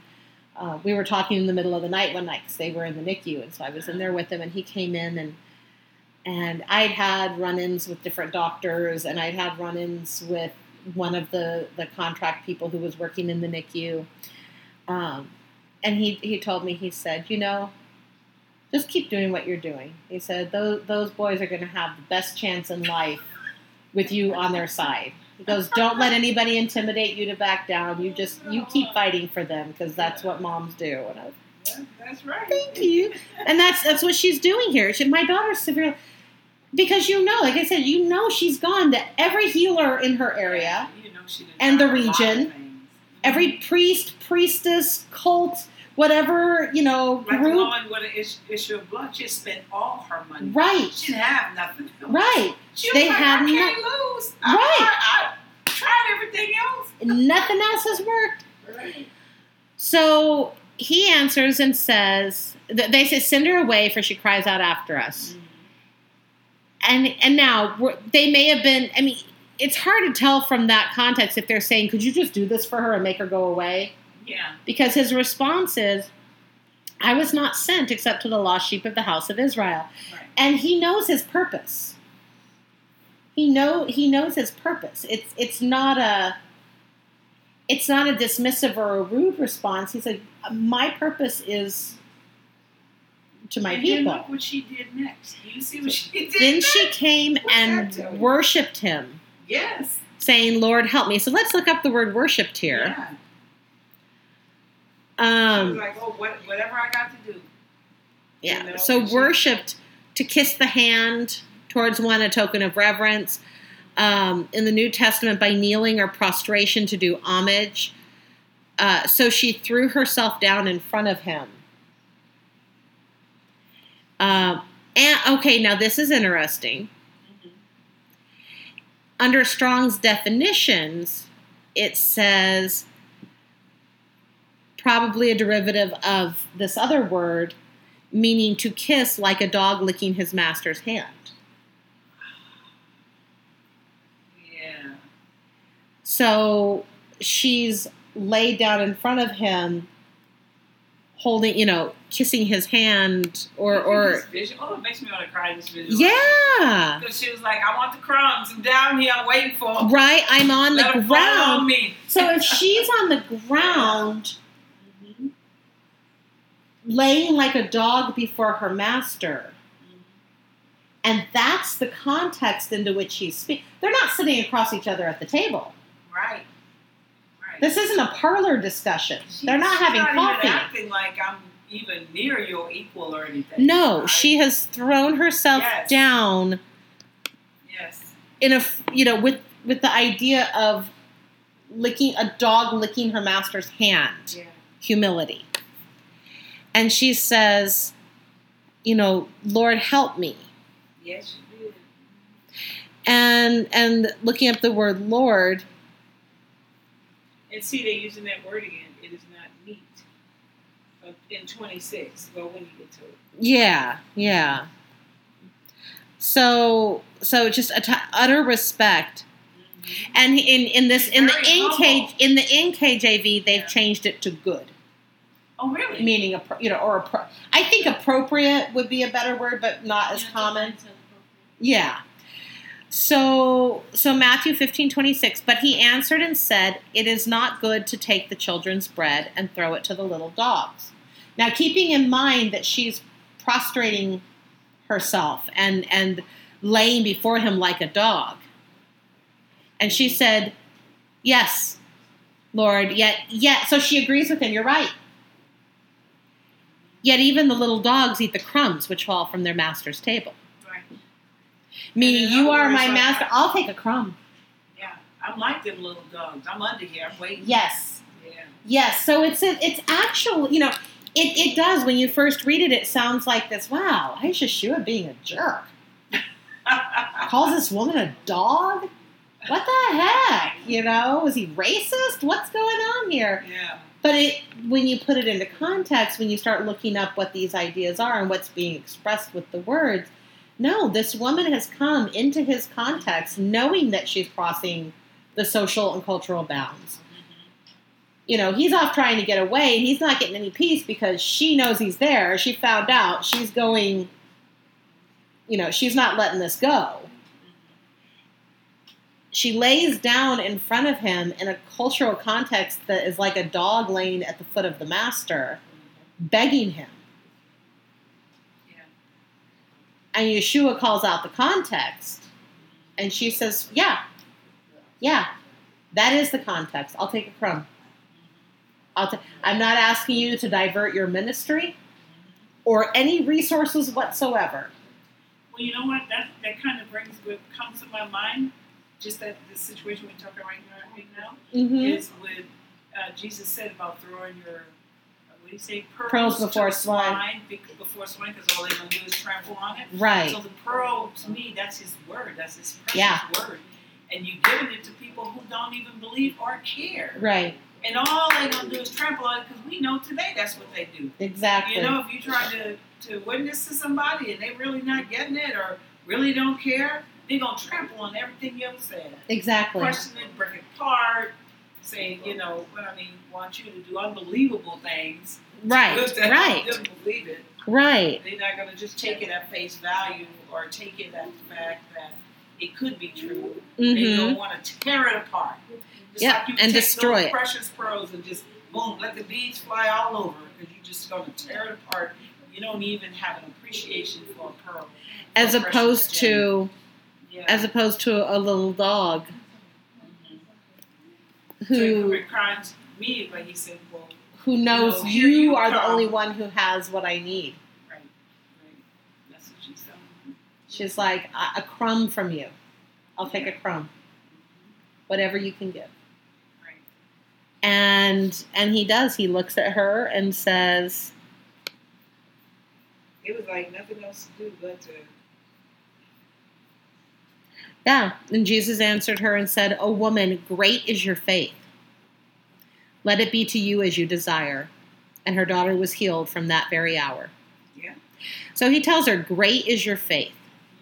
Uh, we were talking in the middle of the night one night because they were in the NICU, and so I was in there with him, and he came in and and I'd had run-ins with different doctors, and I'd had run-ins with one of the the contract people who was working in the NICU. Um, and he he told me he said, you know, just keep doing what you're doing. He said those those boys are going to have the best chance in life with you on their side. He goes, don't let anybody intimidate you to back down. You just you keep fighting for them because that's what moms do. And I was, That's right. thank you. And that's that's what she's doing here. She, my daughter's severe because you know, like I said, you know she's gone to every healer in her area, You know And the tried a lot of region. every mm-hmm. priest, priestess, cult, whatever you know Like the group. woman with an issue, of blood, she spent all her money. Right, She didn't have nothing. else. right. She They like, have I can't lose. I, Right. I, I tried everything else. Nothing else has worked. Right. So he answers and says, they say, send her away for she cries out after us. And and now they may have been. I mean, it's hard to tell from that context if they're saying, "Could you just do this for her and make her go away?" Yeah. Because his response is, "I was not sent except to the lost sheep of the house of Israel," Right. and he knows his purpose. He know he knows his purpose. It's it's not a it's not a dismissive or a rude response. He's like, "My purpose is." To my and people. Then look what she did next. You see what she did. Then next? she came What's and worshipped him, Yes. saying, Lord, help me. So let's look up the word worshipped here. Yeah. she was Um, like, oh, what, whatever I got to do. yeah. you know, So worshipped, to kiss the hand towards one, a token of reverence. Um, in the New Testament, by kneeling or prostration to do homage. Uh, so she threw herself down in front of him. Um, and okay, now this is interesting. Mhm. under Strong's definitions, it says probably a derivative of this other word, meaning to kiss like a dog licking his master's hand. Yeah. So she's laid down in front of him, holding, you know, kissing his hand, or, or. Oh, it makes me want to cry this video. yeah, Because she was like, I want the crumbs. I'm down here. I'm waiting for 'em. right. I'm on Let the fall on ground. me. So if she's on the ground. Laying like a dog before her master. And that's the context into which he's speaking. They're not sitting across each other at the table. Right. Right. This isn't a parlor discussion. She- They're not having not coffee. Even acting like I'm even near your equal or anything. No, right? she has thrown herself Yes. down Yes. in a you know with with the idea of licking a dog licking her master's hand. Yeah. Humility. And she says, you know, Lord help me. Yes, you did. and and looking up the word Lord, And see, they're using that word again. It is not meet. In 26. Well, when you get to it. yeah, yeah. So so just a t- utter respect, mm-hmm. and in in this in the NK in the NKJV they've Yeah. changed it to good, Oh, really? meaning a you know or appro- I think appropriate would be a better word, but not as Yeah, common. Yeah. So so Matthew fifteen twenty six, but he answered and said, It is not good to take the children's bread and throw it to the little dogs. Now keeping in mind that she's prostrating herself and and laying before him like a dog. And she said, Yes, Lord, yet yet so she agrees with him, you're right. Yet even the little dogs eat the crumbs which fall from their master's table. Right. Meaning, And in you are my like- master. I'll take a crumb. Yeah. I'm like them little dogs. I'm under here. I'm waiting. Yes, Yeah. Yes, so it's a, it's actual, you know, it, it does when you first read it. It sounds like this. Wow, Aisha Shua being a jerk [LAUGHS] calls this woman a dog. What the heck? You know, is he racist? What's going on here? yeah. But it, when you put it into context, when you start looking up what these ideas are and what's being expressed with the words, no, this woman has come into his context knowing that she's crossing the social and cultural bounds. Mm-hmm. You know, he's off trying to get away and he's not getting any peace because she knows he's there. She found out. She's going, you know, she's not letting this go. Mm-hmm. She lays down in front of him in a cultural context that is like a dog laying at the foot of the master, begging him. Yeah. And Yeshua calls out the context. And she says, Yeah, yeah, that is the context. I'll take a crumb. I'm not asking you to divert your ministry or any resources whatsoever. Well, you know what? That that kind of brings what comes to my mind. Just that the situation we're talking right now, right now Mm-hmm. is with uh, Jesus said about throwing your what do you say pearls, Pearls before the swine. Before swine because all they're gonna do is trample on it. Right. So the pearl to me, that's His word. That's His precious Yeah. word. And you're giving it to people who don't even believe or care. Right. And all they're gonna do is trample on it because we know today that's what they do. Exactly. You know, if you try to, to witness to somebody and they really not getting it or really don't care, they're gonna trample on everything you ever said. exactly. Question it, break it apart, saying, you know, what I mean, want you to do unbelievable things. Right. [LAUGHS] To Right. them believe it. Right. They're not gonna just take it at face value or take it at the fact that it could be true. They Mm-hmm. don't want to tear it apart. Just Yep, like you and take destroy those it. precious pearls and just boom, let the beads fly all over because you're just going to tear it apart. You don't even have an appreciation for a pearl. As opposed to yeah. as opposed to a little dog Mhm. so who it reminds me, but he said, well, who knows No, you you are the only one who has what I need. right, right. That's what she's saying. She's like a, crumb from you. I'll take a crumb. Whatever you can give. Right. And and he does. He looks at her and says, It was like nothing else to do but to. Yeah. And Jesus answered her and said, O woman, great is your faith. Let it be to you as you desire. And her daughter was healed from that very hour. Yeah. So he tells her, Great is your faith.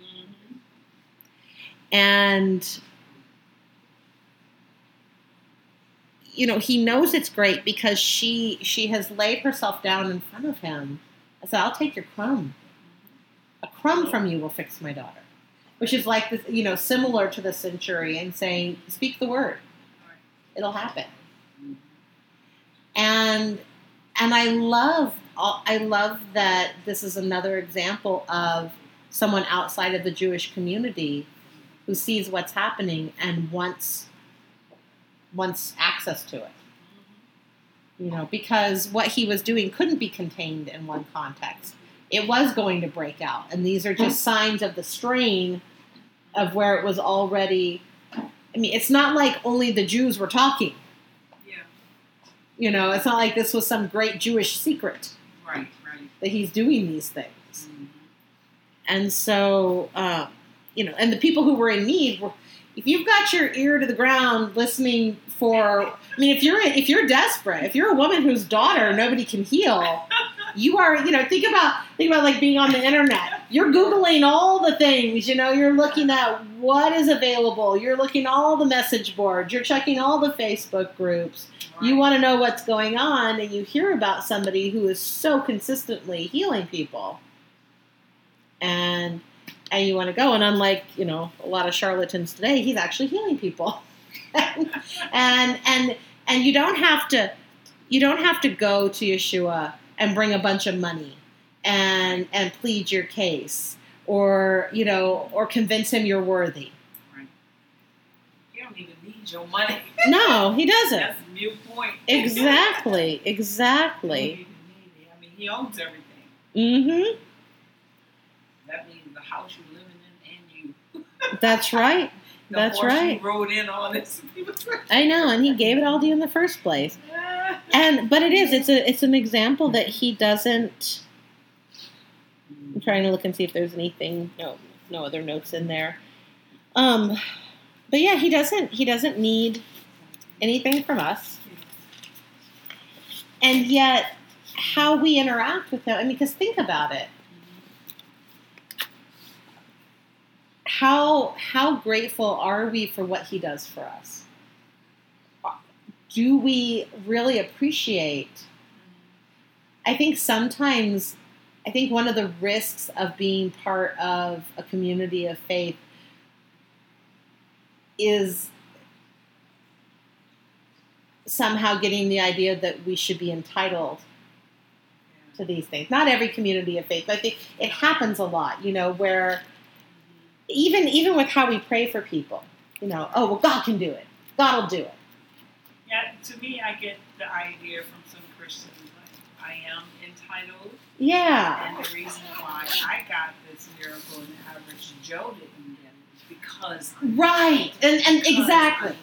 Mm-hmm. And, you know, he knows it's great because she she has laid herself down in front of him. I said, I'll take your crumb. A crumb from you will fix my daughter. Which is like this, you know, similar to the centurion saying, Speak the word. It'll happen. And and I love I love that this is another example of someone outside of the Jewish community who sees what's happening and wants wants access to it. You know, because what he was doing couldn't be contained in one context. It was going to break out, and these are just signs of the strain of where it was already. I mean, it's not like only the Jews were talking. You know, it's not like this was some great Jewish secret Right. Right. that he's doing these things. Mhm. And so, uh, you know, and the people who were in need were. If you've got your ear to the ground listening for, I mean, if you're if you're desperate, if you're a woman whose daughter nobody can heal, [LAUGHS] you are, you know, think about think about like being on the internet. You're googling all the things, you know, you're looking at what is available. You're looking all the message boards. You're checking all the Facebook groups. You want to know what's going on, and you hear about somebody who is so consistently healing people, and and you want to go. And unlike you know a lot of charlatans today, he's actually healing people, [LAUGHS] and and and you don't have to you don't have to go to Yeshua and bring a bunch of money and and plead your case or you know or convince him you're worthy. You don't even need your money. [LAUGHS] No, he doesn't. That's the new point. Exactly, [LAUGHS] exactly. even need it. I mean, he owns everything. Mm-hmm. That means the house you're living in and you. [LAUGHS] That's right. The That's right. Rode in all this. I know, and he gave it all to you in the first place. and but it is it's a it's an example that he doesn't i'm trying to look and see if there's anything no no other notes in there. Um but yeah he doesn't he doesn't need anything from us. And yet how we interact with him i mean because think about it. How how grateful are we for what he does for us? Do we really appreciate i think sometimes i think one of the risks of being part of a community of faith is somehow getting the idea that we should be entitled to these things. Not every community of faith but i think it happens a lot you know where even even with how we pray for people you know oh well god can do it. God will do it. Yeah, to me, I get the idea from some Christians like I am entitled, yeah and the reason why I got this miracle and the average Joe didn't get it is because right and and exactly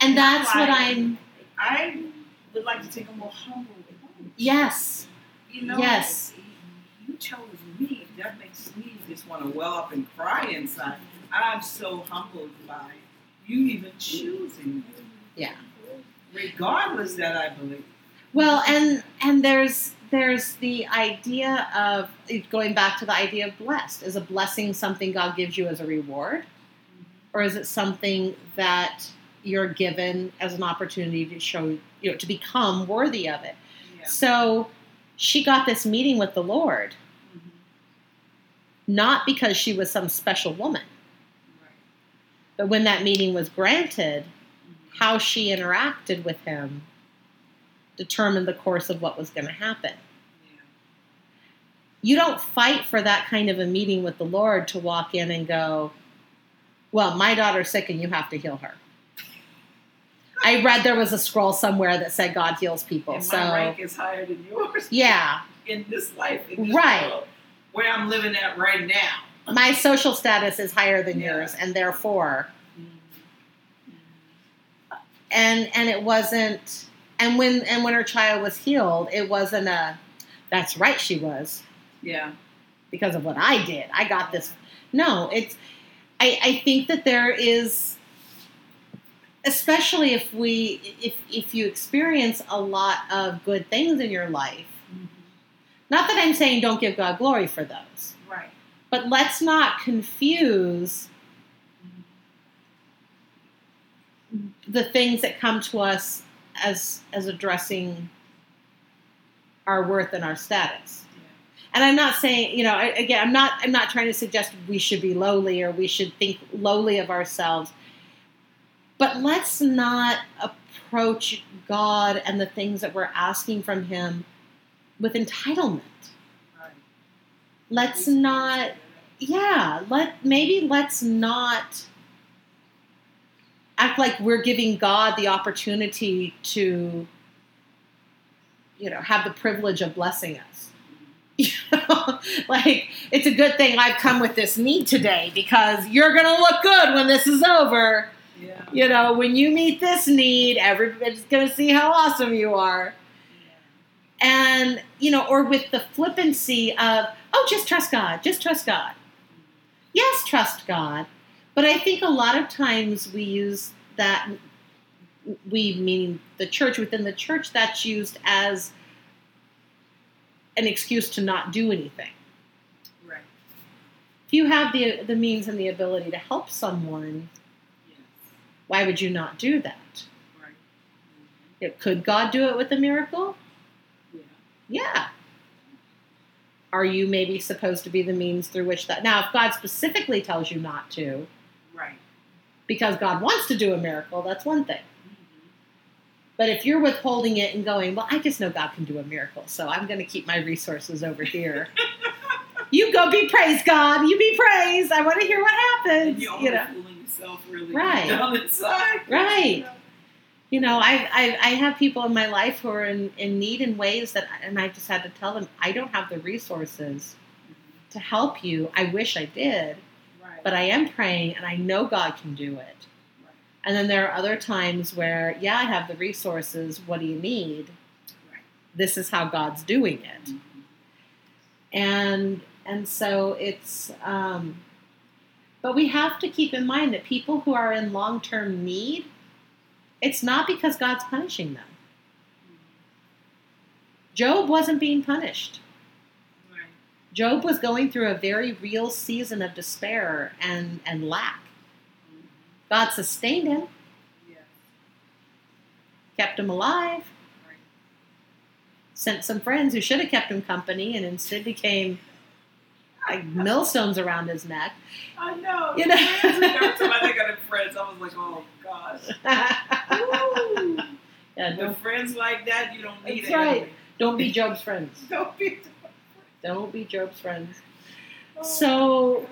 and that's what i'm I would like to take a more humble approach. yes You know, Yes. You chose me. That makes me just want to well up and cry inside. I'm so humbled by you even choosing me. Yeah. Regardless that I believe. well and and there's there's the idea of going back to the idea of blessed is a blessing something god gives you as a reward or is it something that you're given as an opportunity to show you know to become worthy of it Yeah. so she got this meeting with the lord Mhm. not because she was some special woman Right. but when that meeting was granted Mhm. how she interacted with him determined the course of what was going to happen Yeah. you don't fight for that kind of a meeting with the lord to walk in and go well my daughter's sick and you have to heal her i read there was a scroll somewhere that said god heals people And so my rank is higher than yours yeah in this life, in this Right. world, where I'm living at right now. my social status is higher than Yeah. yours and therefore Mm-hmm. and and it wasn't and when and when her child was healed it wasn't a that's right she was Yeah. because of what i did i got this no it's i i think that there is especially if we if if you experience a lot of good things in your life Mhm. not that i'm saying don't give god glory for those Right. but let's not confuse the things that come to us as as addressing our worth and our status. And i'm not saying you know I, again i'm not i'm not trying to suggest we should be lowly or we should think lowly of ourselves but let's not approach god and the things that we're asking from him with entitlement. Right. let's not yeah let maybe let's not act like we're giving god the opportunity to you know have the privilege of blessing us. [LAUGHS] You know like it's a good thing i've come with this need today because you're gonna look good when this is over. Yeah. you know when you meet this need everybody's gonna see how awesome you are. And you know or with the flippancy of oh just trust god just trust god. Yes trust god but i think a lot of times we use that we meaning the church within the church that's used as an excuse to not do anything Right. if you have the the means and the ability to help someone Yes. why would you not do that Right. Mm-hmm. Know, could god do it with a miracle Yeah. Yeah. Are you maybe supposed to be the means through which that? Now, if God specifically tells you not to. Because God wants to do a miracle, that's one thing. But if you're withholding it and going, well, I just know God can do a miracle, so I'm going to keep my resources over here. [LAUGHS] you go be praised, God. You be praised. I want to hear what happens. You know, fooling yourself really Right. down inside. Right. You know? you know, I, I I have people in my life who are in, in need in ways that, and I just had to tell them, I don't have the resources to help you. I wish I did. Right. but I am praying and I know God can do it. Right. And then there are other times where, yeah, I have the resources. What do you need? this is how God's doing it. And and so it's um, but we have to keep in mind that people who are in long-term need, it's not because God's punishing them. Job wasn't being punished. Job was going through a very real season of despair and, and lack. God sustained him, Yes. kept him alive, Right. sent some friends who should have kept him company and instead became like millstones around his neck. I know. You know? Every time I think of friends, I was like, oh gosh. [LAUGHS] Yeah, don't, friends like that, you don't need That's it. right. don't be Job's friends. [LAUGHS] Don't be. Don't be Job's friends. Oh, So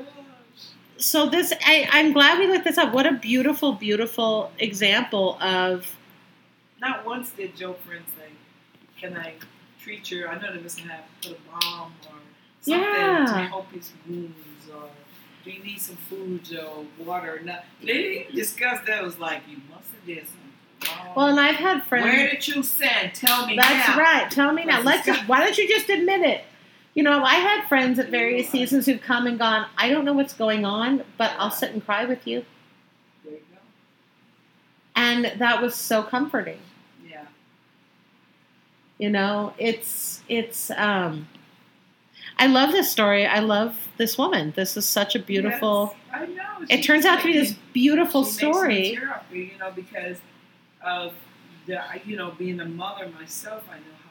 so this I, I'm glad we looked this up. What a beautiful, beautiful example of Not once did Job friends say, "Can I treat your?" I know they must have put a balm or something Yeah. to help his wounds, or do you need some food or water? No, they didn't discuss that. It was like you must have did something. wrong. well, and I've had friends. Where did you send? Tell me That's now. right. Tell me now. Let's Let's. Just, why don't you just admit it? You know, I had friends at various seasons who've come and gone. I don't know what's going on, but I'll sit and cry with you, There you go. and that was so comforting. Yeah. You know, it's it's. um I love this story. I love this woman. This is such a beautiful. Yes, I know. It turns out to be this beautiful story. up, you know, because of the, you know, being a mother myself. I know how she feels.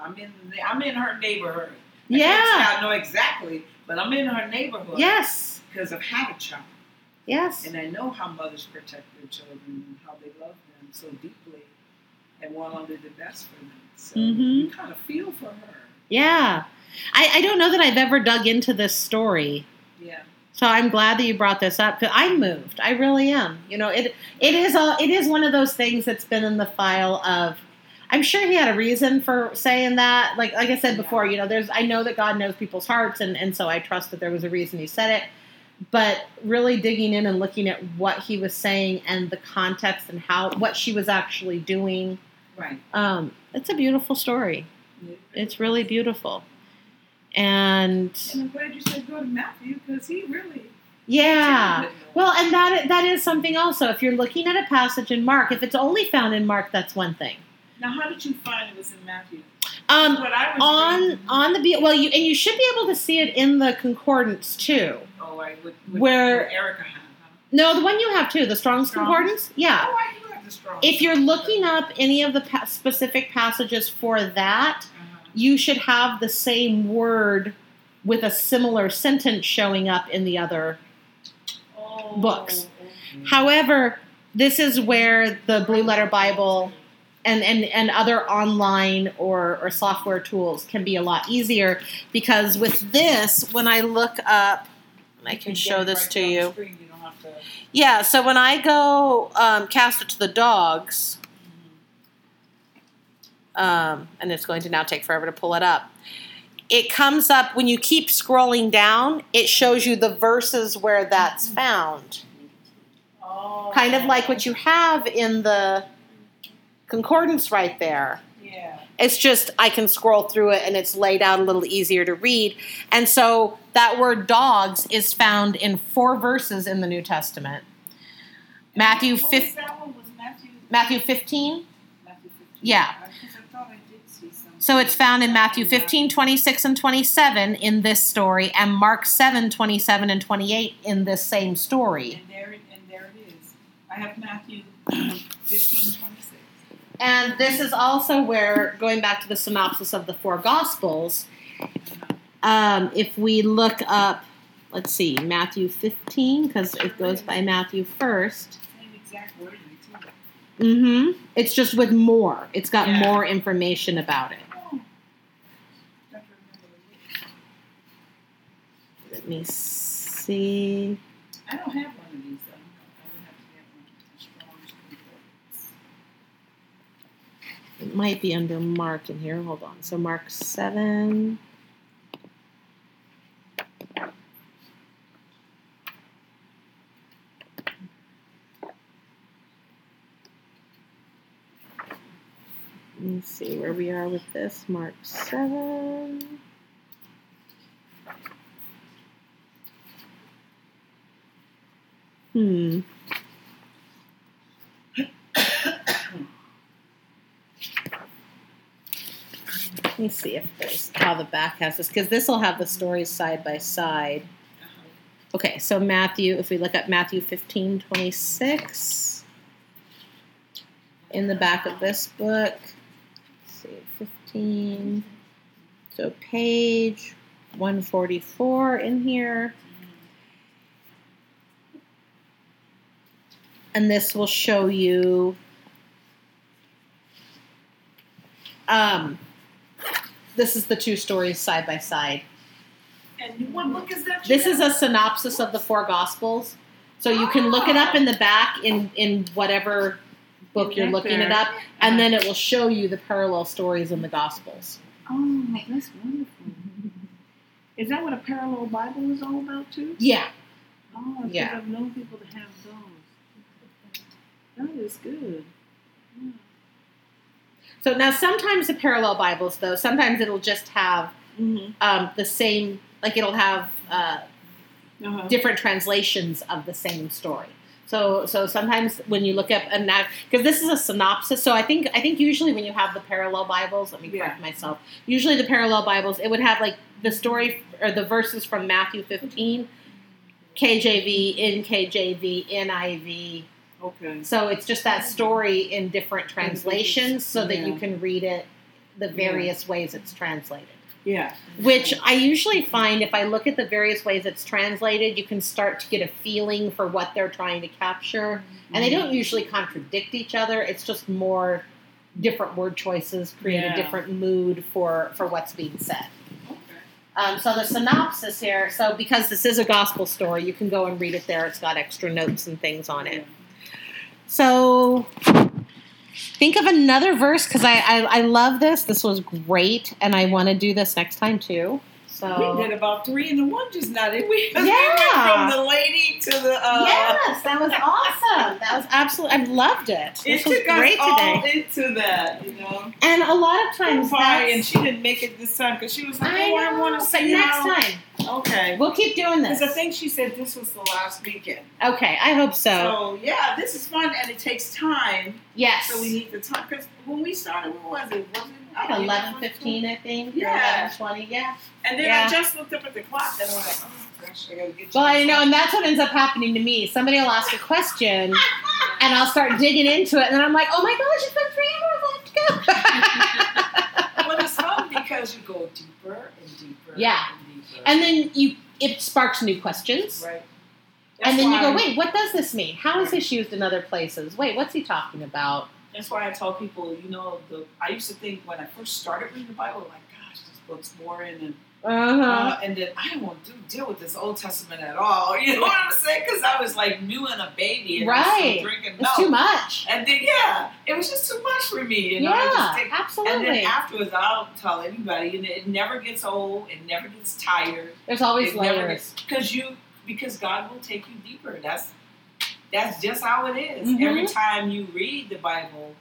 I'm, in, the, I'm in her neighborhood. I Yeah. I know exactly, but I'm in her neighborhood. Yes. Because I've had a child, Yes. and I know how mothers protect their children and how they love them so deeply and want to do the best for them. So Mhm. you kind of feel for her. Yeah. I, I don't know that I've ever dug into this story. Yeah. So I'm glad that you brought this up because I'm moved. I really am. You know, it it is all it is one of those things that's been in the file of. I'm sure he had a reason for saying that. Like like I said before, you know, there's I know that God knows people's hearts, and and so I trust that there was a reason he said it. But really digging in and looking at what he was saying and the context and how what she was actually doing, Right. um, it's a beautiful story. It's really beautiful, and And I'm glad you said go to Matthew because he really. yeah. Well, and that that is something also. If you're looking at a passage in Mark, if it's only found in Mark, that's one thing. Now, how did you find it was in Matthew? Um, what I was on reading- on the well, you and you should be able to see it in the concordance too. Oh, I would. Where- Erica had, huh? No, the one you have too, the Strong's Strong's? concordance. Yeah. Oh, I do have the strong. If you're looking up any of the pa- specific passages for that, Uh-huh. you should have the same word with a similar sentence showing up in the other Oh, books. However, this is where the Blue Letter Bible and, and, and other online or, or software tools can be a lot easier because with this, when I look up, and I can show this right to you. screen, You to. Yeah, so when I go um, cast it to the dogs, um, and it's going to now take forever to pull it up. It comes up when you keep scrolling down, it shows you the verses where that's found. Oh. kind of like what you have in the concordance right there. Yeah. It's just I can scroll through it and it's laid out a little easier to read. And so that word dogs is found in four verses in the New Testament. Matthew What was that one? Was Matthew? Matthew 15. Matthew 15? Yeah. I I did see something. So it's found in Matthew 15, 26 and 27 in this story and Mark 7, 27 and 28 in this same story. And there, and there it is. I have Matthew [CLEARS THROAT] 15, 26. And this is also where, going back to the synopsis of the four Gospels, um, if we look up, let's see, Matthew 15, because it goes by Matthew first. Same exact wording. Mm-hmm. It's just with more. It's got Yeah. more information about it. Got to remember the Let me see. I don't have one of these, though. I would have to get one. A Strong's Concordance. It might be under Mark in here. Hold on. So Mark 7. Let me see where we are with this. Mark 7. Hmm. Let me see if there's how the back has this because this will have the stories side by side. Okay, so Matthew, if we look at Matthew 15 26 in the back of this book, see, 15. So page 144 in here. And this will show you um, this is the two stories side by side. And what book is that? This is a synopsis of the four gospels. So you can look it up in the back in, in whatever book you're looking it up, and then it will show you the parallel stories in the gospels. Oh, that's wonderful. Is that what a parallel Bible is all about too? Yeah. Oh, Yeah. I've known people to have those. That is good. Yeah. So now sometimes the parallel Bibles though, sometimes it'll just have Mm-hmm. um, the same like it'll have uh, Uh-huh. different translations of the same story. So so sometimes when you look up and now because this is a synopsis, so I think I think usually when you have the parallel Bibles, let me correct myself. Usually the parallel Bibles, it would have like the story or the verses from Matthew 15, KJV, NKJV, NIV. Okay. So it's just that story in different translations so that you can read it the various ways it's translated Yeah. which I usually find if I look at the various ways it's translated, you can start to get a feeling for what they're trying to capture. And they don't usually contradict each other. It's just more different word choices create Yeah. a different mood for for what's being said. Okay. Um, so the synopsis here. So because this is a gospel story, you can go and read it there. It's got extra notes and things on it. So think of another verse because I, I I love this. This was great, and I want to do this next time too. So We did about three and the one just not it. We, we [LAUGHS] Yeah. went from the lady to the uh yes, that was awesome. That was absolutely. I loved it. it This was took great us all today. into that, you know. And a lot of times, Sorry, and she didn't make it this time because she was like, I "Oh, I know, want to see next how." time Okay. we'll keep doing this. Because I think she said this was the last weekend. Okay, I hope so. So yeah, this is fun and it takes time. yes, So we need the time because when we started, what was it? Was eleven fifteen, I think. Yeah. eleven twenty. Yeah. And then Yeah. I just looked up at the clock and I'm like, oh gosh, I gotta get. Well, you I know, and that's what ends up happening to me. Somebody will ask a question, and I'll start digging into it, and then I'm like, oh my gosh, it's been three hours. I have to go. [LAUGHS] Well, it's fun [LAUGHS] because you go deeper and deeper. Yeah. And deeper. and then you, it sparks new questions. right. and then you go, wait, what does this mean? How is this used in other places? Wait, what's he talking about? That's why I tell people, you know, the I used to think when I first started reading the Bible, like, gosh, this book's boring, and Uh-huh. uh, and then I want to deal with this Old Testament at all. [LAUGHS] You know what I'm saying? Because I was like new and a baby, and Right. still drinking it's too much. And then yeah, it was just too much for me. You know, yeah, take, and then afterwards, I'll tell anybody, and it never gets old, it never gets tired. There's always it layers. because you because God will take you deeper. That's that's just how it is. Mhm. Every time you read the Bible,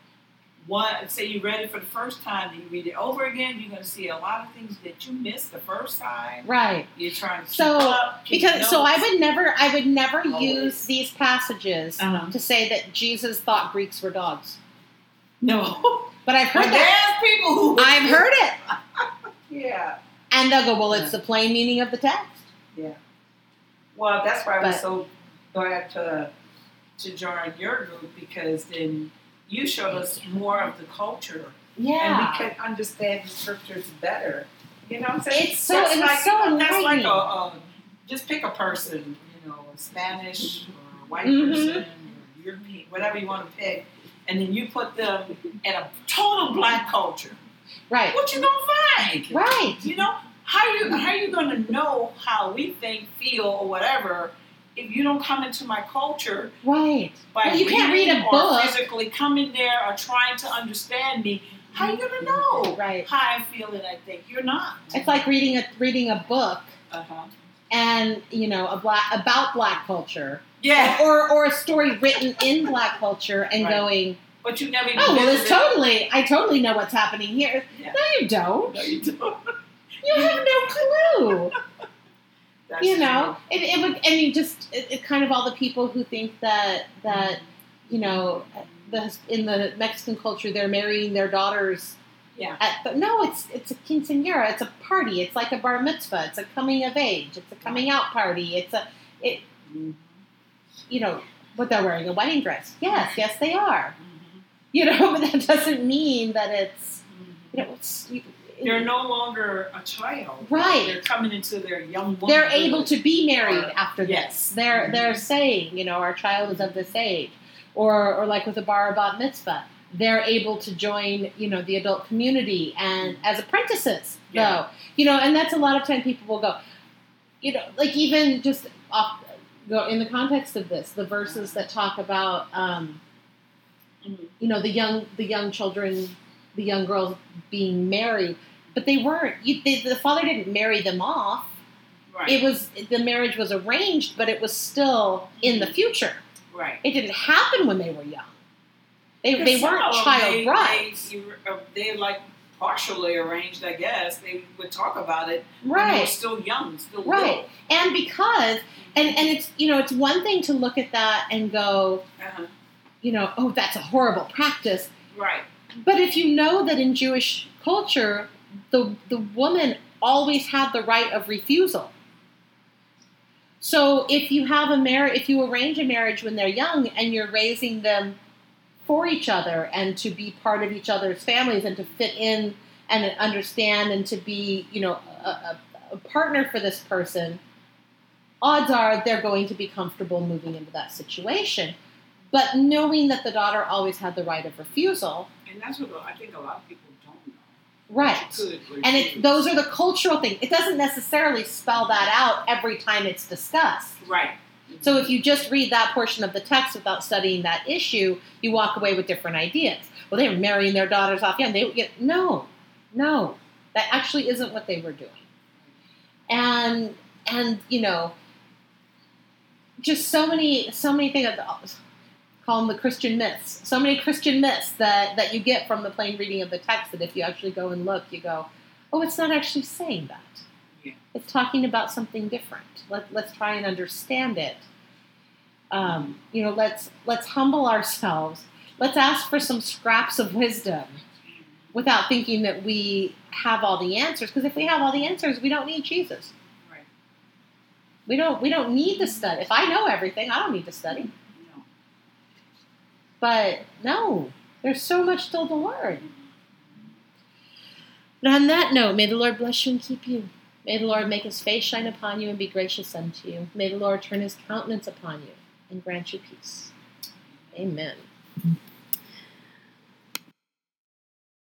one say you read it for the first time, and you read it over again, you're going to see a lot of things that you missed the first time. Right. You're trying to So, up, Because so I would never I would never Always. use these passages Uh-huh. to say that Jesus thought Greeks were dogs. no. But I've heard But that. there's people who I've heard it. [LAUGHS] Yeah. And they'll go, well, it's Yeah. the plain meaning of the text. Yeah. Well, that's why I was so glad to to join your group because then you showed us more of the culture and we can understand the scriptures better. You know what I'm saying? It's so- That's it's like, so That's like a, a just pick a person, you know, a Spanish or a white Mhm. person or European, whatever you want to pick, and then you put them in a total black culture. Right. What you gonna find? Right. You know, how you how you gonna know how we think, feel, or whatever if you don't come into my culture Right. by Well, you can't read a book. physically coming there or trying to understand me? How are you gonna know Right. how I feel it? I think? You're not. It's like reading a reading a book uh huh. and you know a black about black culture Yeah, or or a story written in black culture and Right. going But you never Oh well, it's totally. I totally know what's happening here. Yeah. No, you don't. No, you don't. You have no clue. [LAUGHS] That's you know, it, it would, and you just it, it kind of all the people who think that that you know the in the Mexican culture they're marrying their daughters. Yeah. At the, no, it's it's a quinceañera. It's a party. It's like a bar mitzvah. It's a coming of age. It's a coming out party. It's a it. You know, but they're wearing a wedding dress. Yes, yes, they are. Mhm. You know, [LAUGHS] but that doesn't mean that it's you know it's. They're no longer a child. Right. They're coming into their young they're able to be married Or- after yes. this. They're Mhm. they're saying, you know, our child is of this age, or or like with a bar bat mitzvah, they're able to join, you know, the adult community and as apprentices, Yeah. though, you know, and that's a lot of time people will go, you know, like even just off, go in the context of this, the verses that talk about, um, Mhm. you know, the young the young children, the young girls being married, but they weren't. You, they, the father didn't marry them off Right. it was the marriage was arranged, but it was still in the future. right. It didn't happen when they were young. They, they weren't child they, brides, They, uh, they like partially arranged, I guess. They would talk about it when they were still young, still Right. And because and and it's you know it's one thing to look at that and go. Uh-huh. you know oh that's a horrible practice, Right. But if you know that in Jewish culture the the woman always had the right of refusal. So if you have a marriage, if you arrange a marriage when they're young and you're raising them for each other and to be part of each other's families and to fit in and understand and to be, you know, a, a, a partner for this person, odds are they're going to be comfortable moving into that situation. But knowing that the daughter always had the right of refusal, And that's what I think a lot of people don't know. right? Could And it, those are the cultural things. It doesn't necessarily spell that out every time it's discussed. Right. So if you just read that portion of the text without studying that issue, you walk away with different ideas. Well, they were marrying their daughters off young. They get no, no, that actually isn't what they were doing. And and you know, just so many so many things. Call them the Christian myths. So many Christian myths that that you get from the plain reading of the text. That if you actually go and look, you go, oh, it's not actually saying that. Yeah. It's talking about something different. Let, let's try and understand it. Um, you know, let's let's humble ourselves. Let's ask for some scraps of wisdom without thinking that we have all the answers. Because if we have all the answers, we don't need Jesus. Right. We don't we don't need to study. If I know everything, I don't need to study. But no, there's so much still to learn. And on that note, may the Lord bless you and keep you. May the Lord make his face shine upon you and be gracious unto you. May the Lord turn his countenance upon you and grant you peace. Amen.